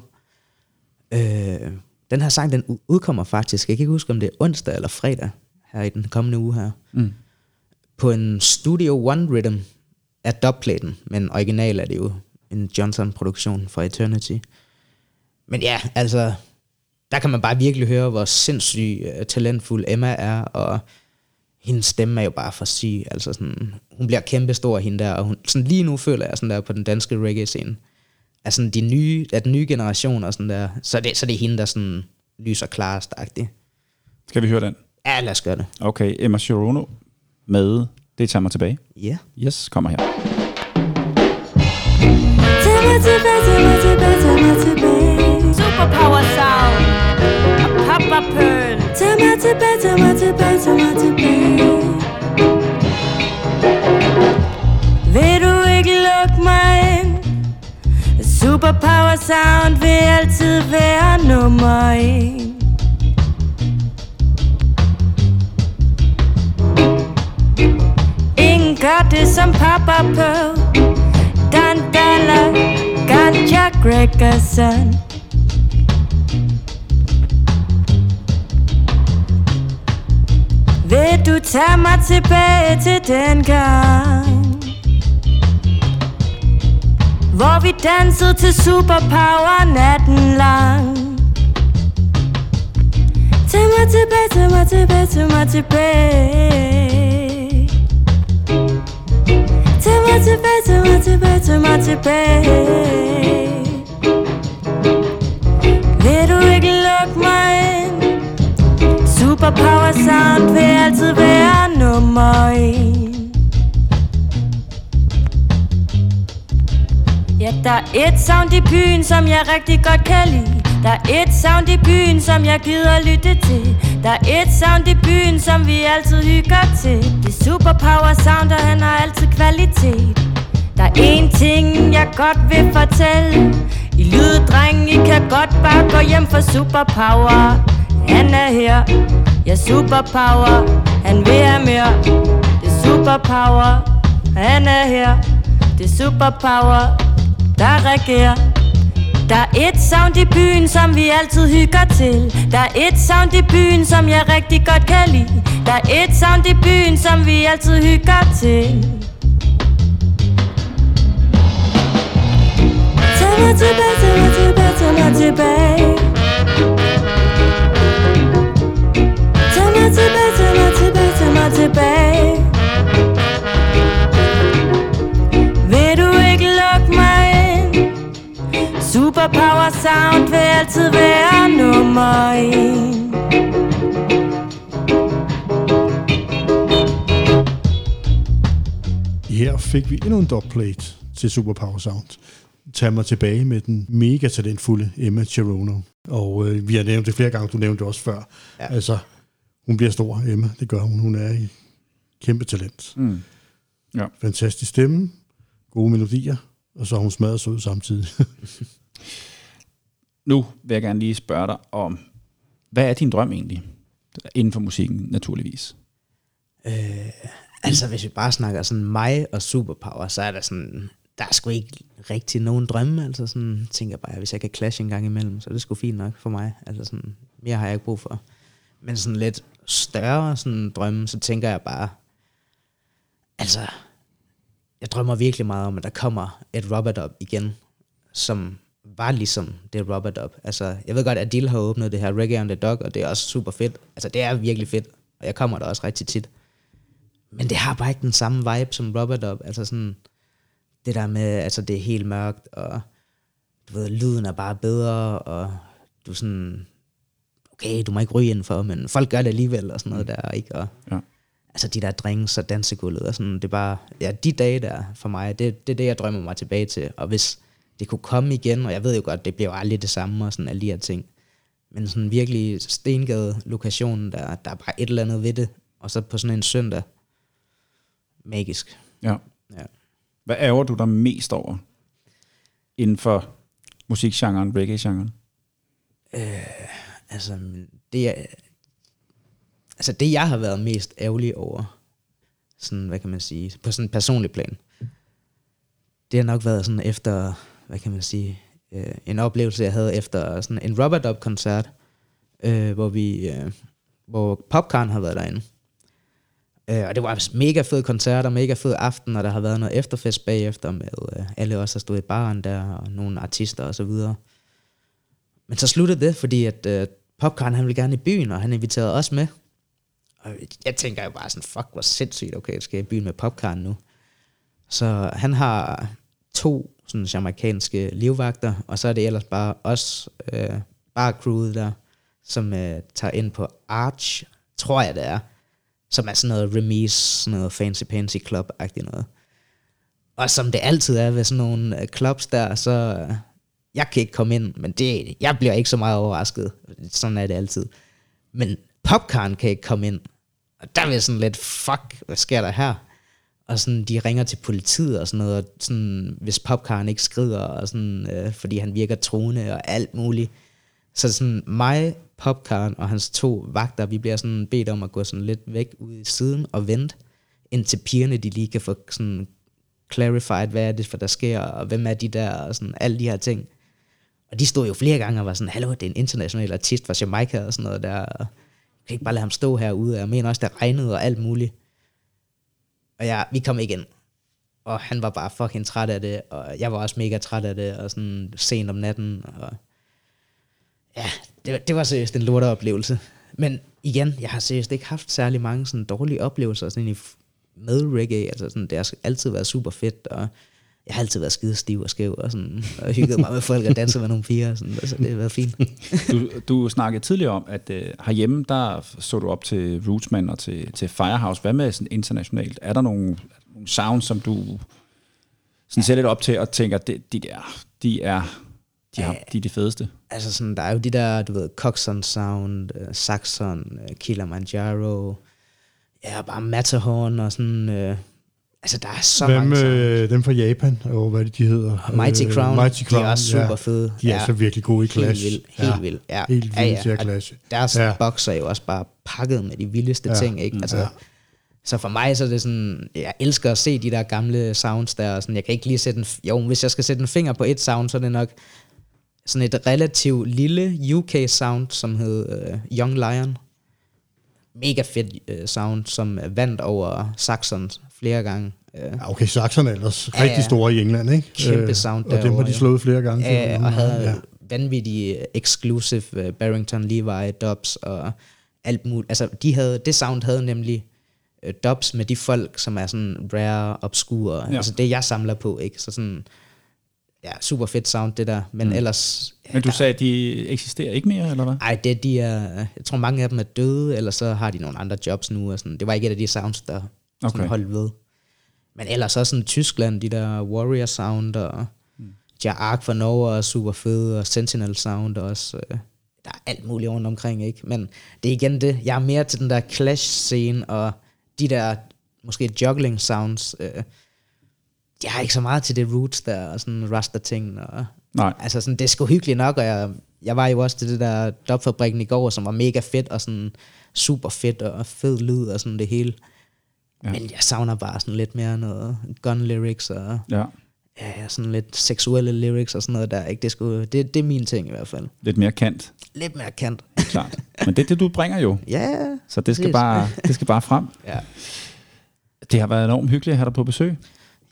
Øh, den her sang, den udkommer faktisk, jeg kan ikke huske, om det er onsdag eller fredag, her i den kommende uge her. Mm. På en Studio One Rhythm af dubplaten, men original er det jo en Johnson-produktion fra Eternity. Men ja, altså, der kan man bare virkelig høre, hvor sindssygt uh, talentfuld Emma er, og hendes stemme er jo bare for syg. Altså sådan, hun bliver kæmpestor, hende der, og hun, sådan lige nu føler jeg sådan der på den danske reggae-scene, at sådan de nye, at den nye generation og sådan der, så er det, så er det hende, der sådan lyser klarest -agtig. Skal vi høre den? Ja, lad os gøre det. Okay, Emma Chirono med Det tager mig tilbage. Ja. Yes, kommer her. Tag mig tilbage, tag mig tilbage, tag mig tilbage Superpower Sound og Papa Pearl. Tag mig tilbage, tag mig tilbage, tag mig tilbage Vil du ikke lukke mig ind? Superpower Sound vil altid være nummer en Ingen gør det som Papa Pearl Dan Dalla Ganja Gregerson Vil du tage mig tilbage til den gang Hvor vi dansede til superpower natten lang. Tag mig tilbage, tag mig tilbage, tag mig tilbage. Tag mig tilbage, tag mig tilbage, tag mig tilbage. For Power sound vil altid være nummer en. Ja, der er et sound i byen, som jeg rigtig godt kan lide. Der er et sound i byen, som jeg gider lytte til. Der er et sound i byen, som vi altid hygger til. Det er superpower sound, og han har altid kvalitet. Der er én ting, jeg godt vil fortælle. I lyddreng, I kan godt bare gå hjem for superpower Han er her, ja superpower. Han vil have mere, det er superpower. Han er her, det er superpower Der regerer. Der er et sound i byen, som vi altid hygger til. Der er et sound i byen, som jeg rigtig godt kan lide. Der er et sound i byen, som vi altid hygger til. Tag mig tilbage, tag mig tilbage, tag mig tilbage. Tag mig tilbage, tag mig tilbage, tag mig tilbage Vil du ikke lukke mig ind? Superpower sound vil altid være nummer en Her fik vi endnu en dubplate til Superpower Sound. Tag mig tilbage med den mega talentfulde Emma Cherono. Og øh, vi har nævnt det flere gange, du nævnte det også før. Ja. Altså, hun bliver stor, Emma. Det gør hun. Hun er i kæmpe talent. Mm. Ja. Fantastisk stemme, gode melodier, og så er hun smadret sød samtidig. [LAUGHS] Nu vil jeg gerne lige spørge dig om, hvad er din drøm egentlig? Inden for musikken, naturligvis. Altså, hvis vi bare snakker sådan mig og superpower, så er der sådan, der er sgu ikke rigtig nogen drømme. Altså sådan, tænker jeg bare, hvis jeg kan clash en gang imellem, så er det sgu fint nok for mig. Altså sådan, mere har jeg ikke brug for. Men sådan lidt større sådan drømme, så tænker jeg bare, altså, jeg drømmer virkelig meget om, at der kommer et Robert op igen, som var ligesom det Robert op. Altså, jeg ved godt, at Dill har åbnet det her Reggae on the Dog, og det er også super fedt. Altså, det er virkelig fedt, og jeg kommer der også rigtig tit. Men det har bare ikke den samme vibe som Robert op. Altså sådan, det der med, altså det er helt mørkt, og du ved, lyden er bare bedre, og du sådan, okay, du må ikke ryge indenfor, men folk gør det alligevel, og sådan noget der, ikke? Og, Ja. Altså de der drinks og dansegulvet, og sådan, det er bare, ja, de dage der for mig, det, det er det, jeg drømmer mig tilbage til. Og hvis det kunne komme igen, og jeg ved jo godt, det bliver jo aldrig det samme, og sådan alle de her ting, men sådan virkelig stengade lokationen, der, der er bare et eller andet ved det, og så på sådan en søndag, magisk. Ja. Ja. Hvad ærger du dig mest over inden for musikgenren, reggae-genren? Altså, det er, altså det jeg har været mest ærgerlig over, sådan, hvad kan man sige, på sådan en personlig plan, det har nok været sådan efter, hvad kan man sige, øh, en oplevelse, jeg havde efter sådan en Robert Up koncert, øh, hvor vi, øh, hvor Popcorn har været derinde. Øh, og det var altså mega fed koncert og mega fed aften, og der har været noget efterfest bagefter med øh, alle os, der stod i baren der, og nogle artister og så videre. Men så sluttede det, fordi at øh, Popcorn, han ville gerne i byen, og han inviterede os med. Og jeg tænker jo bare sådan, fuck, hvor sindssygt, okay, skal jeg i byen med Popcorn nu? Så han har to sådan jamaikanske livvagter, og så er det ellers bare os, øh, bare crewet der, som øh, tager ind på Arch, tror jeg det er, som er sådan noget remise, sådan noget fancy pansy club-agtigt noget. Og som det altid er ved sådan nogle øh, clubs der, så øh, jeg kan ikke komme ind, men det, jeg bliver ikke så meget overrasket. Sådan er det altid. Men Popcorn kan ikke komme ind. Og der vil jeg sådan lidt, fuck, hvad sker der her? Og sådan, de ringer til politiet og sådan noget, og sådan, hvis Popcorn ikke skrider, og sådan, øh, fordi han virker troende og alt muligt. Så sådan mig, Popcorn og hans to vagter, vi bliver sådan bedt om at gå sådan lidt væk ud i siden og vente, indtil pigerne de lige kan få sådan clarified, hvad er det for der sker, og hvem er de der, og sådan alle de her ting. Og de stod jo flere gange og var sådan, hallo, det er en international artist fra Jamaica og sådan noget der, jeg kan ikke bare lade ham stå herude, jeg mener også, der regnede og alt muligt. Og ja, vi kom ikke ind. Og han var bare fucking træt af det, og jeg var også mega træt af det, og sådan sent om natten, og ja, det, det var seriøst en lorteoplevelse. Men igen, jeg har seriøst ikke haft særlig mange sådan dårlige oplevelser sådan i, med reggae. Altså sådan, det har altid været super fedt, og jeg har altid været skide stiv og skæv, og, sådan, og hygget mig med folk og danset med nogle piger. Og sådan, altså, det har været fint. [LAUGHS] Du, du snakkede tidligere om, at øh, herhjemme, der så du op til Rootsman og til, til Firehouse. Hvad med sådan internationalt? Er der nogle, nogle sounds, som du sådan ser lidt op til og tænker, de, de der, de er de, har, de er de fedeste? altså sådan, der er jo de der, du ved, Coxon Sound, uh, Saxon, uh, Kilimanjaro, ja, bare Matterhorn og sådan, uh, altså der er så Hvem, mange øh, dem fra Japan, og hvad det, de hedder? Mighty Øh, Crown, Mighty de er også super ja. fede. De er Ja. så virkelig gode i clash. Helt vildt, helt vildt. Ja. Helt vildt til at Og clashe. Deres Ja. ja. boxer er jo også bare pakket med de vildeste Ja. ja. ting, ikke? Altså, Ja. ja. Så for mig så er det sådan, jeg elsker at se de der gamle sounds der, og sådan, jeg kan ikke lige sætte en, jo, hvis jeg skal sætte en finger på et sound, så er det nok sådan et relativt lille UK-sound, som hed øh, Young Lion. Mega fedt øh, sound, som vandt over Saxons flere gange. Øh, Ja, okay, Saxon er ellers Ja, rigtig ja. store i England, ikke? Kæmpe sound Og dem har de ja. slået flere gange. Ja, og havde ja. ja. vanvittige exclusive uh, Barrington Levi dubs og alt muligt. Altså, de havde, det sound havde nemlig uh, dubs med de folk, som er sådan rare, obscure. Ja. Ja. Altså det, jeg samler på, ikke? Så sådan, ja, super fedt sound, det der. Men mm. ellers... Men du ja, sagde, at de eksisterer ikke mere, eller hvad? ej, det, de er, jeg tror mange af dem er døde, eller så har de nogle andre jobs nu. Og sådan. Det var ikke et af de sounds, der okay. Sådan holdt ved. Men ellers også sådan Tyskland, de der Warrior Sound, og mm. Ja Ark fra Norge er super fede, og Sentinel Sound også. Øh, der er alt muligt rundt omkring, ikke? Men det er igen det, jeg er mere til den der clash-scene, og de der måske juggling sounds. Øh, jeg er ikke så meget til det roots der, og sådan rasta-ting, og Nej. Altså sådan, det er sgu hyggeligt nok, og jeg, jeg var jo også til det der dubfabrikken i går, som var mega fedt, og sådan super fedt, og fed lyd, og sådan det hele. Ja. Men jeg savner bare sådan lidt mere noget gun lyrics, og Ja, ja, sådan lidt seksuelle lyrics, og sådan noget der. Ikke? Det, er sgu, det, det er min ting i hvert fald. lidt mere kant, Lidt mere kant. klart. Men det er det, du bringer jo. ja, Så det skal, bare, det skal bare frem. ja. Det har været enormt hyggeligt at have dig på besøg.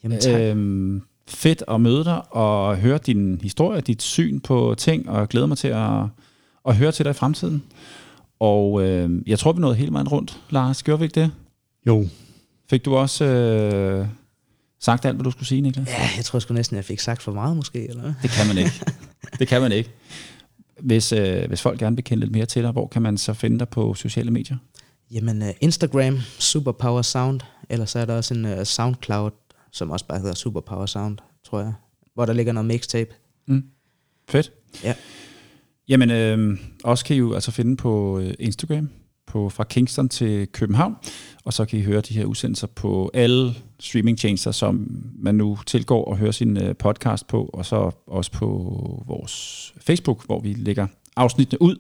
Jamen tak. Øh, Øhm, fedt at møde dig og høre din historie, dit syn på ting, og jeg glæder mig til at, at høre til dig i fremtiden. Og øh, jeg tror, vi nåede hele vejen rundt. Lars, gjorde vi ikke det? Jo, Fik du også øh, sagt alt, hvad du skulle sige, Niklas? ja, jeg tror sgu næsten, jeg fik sagt for meget måske, eller? Det kan man ikke. det kan man ikke. Hvis, øh, hvis folk gerne vil kende lidt mere til dig, hvor kan man så finde dig på sociale medier? Jamen, uh, Instagram, Superpower Sound, eller så er der også en uh, Soundcloud, som også bare hedder Superpower Sound, tror jeg, hvor der ligger noget mixtape. Fedt. Ja. Jamen, øh, også kan I jo altså finde på øh, Instagram, på fra Kingston til København, og så kan I høre de her udsendelser på alle streamingtjenester, som man nu tilgår og hører sin øh, podcast på, og så også på vores Facebook, hvor vi lægger afsnittene ud.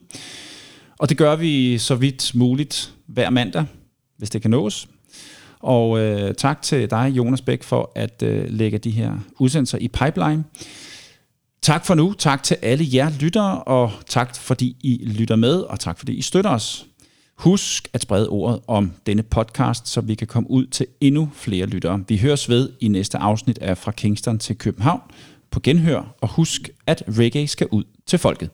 Og det gør vi så vidt muligt hver mandag, hvis det kan nås. Og øh, tak til dig, Jonas Bæk, for at øh, lægge de her udsendelser i pipeline. Tak for nu. Tak til alle jer lyttere, og tak fordi I lytter med, og tak fordi I støtter os. Husk at sprede ordet om denne podcast, så vi kan komme ud til endnu flere lyttere. Vi høres ved i næste afsnit af Fra Kingston til København på genhør, og husk, at reggae skal ud til folket.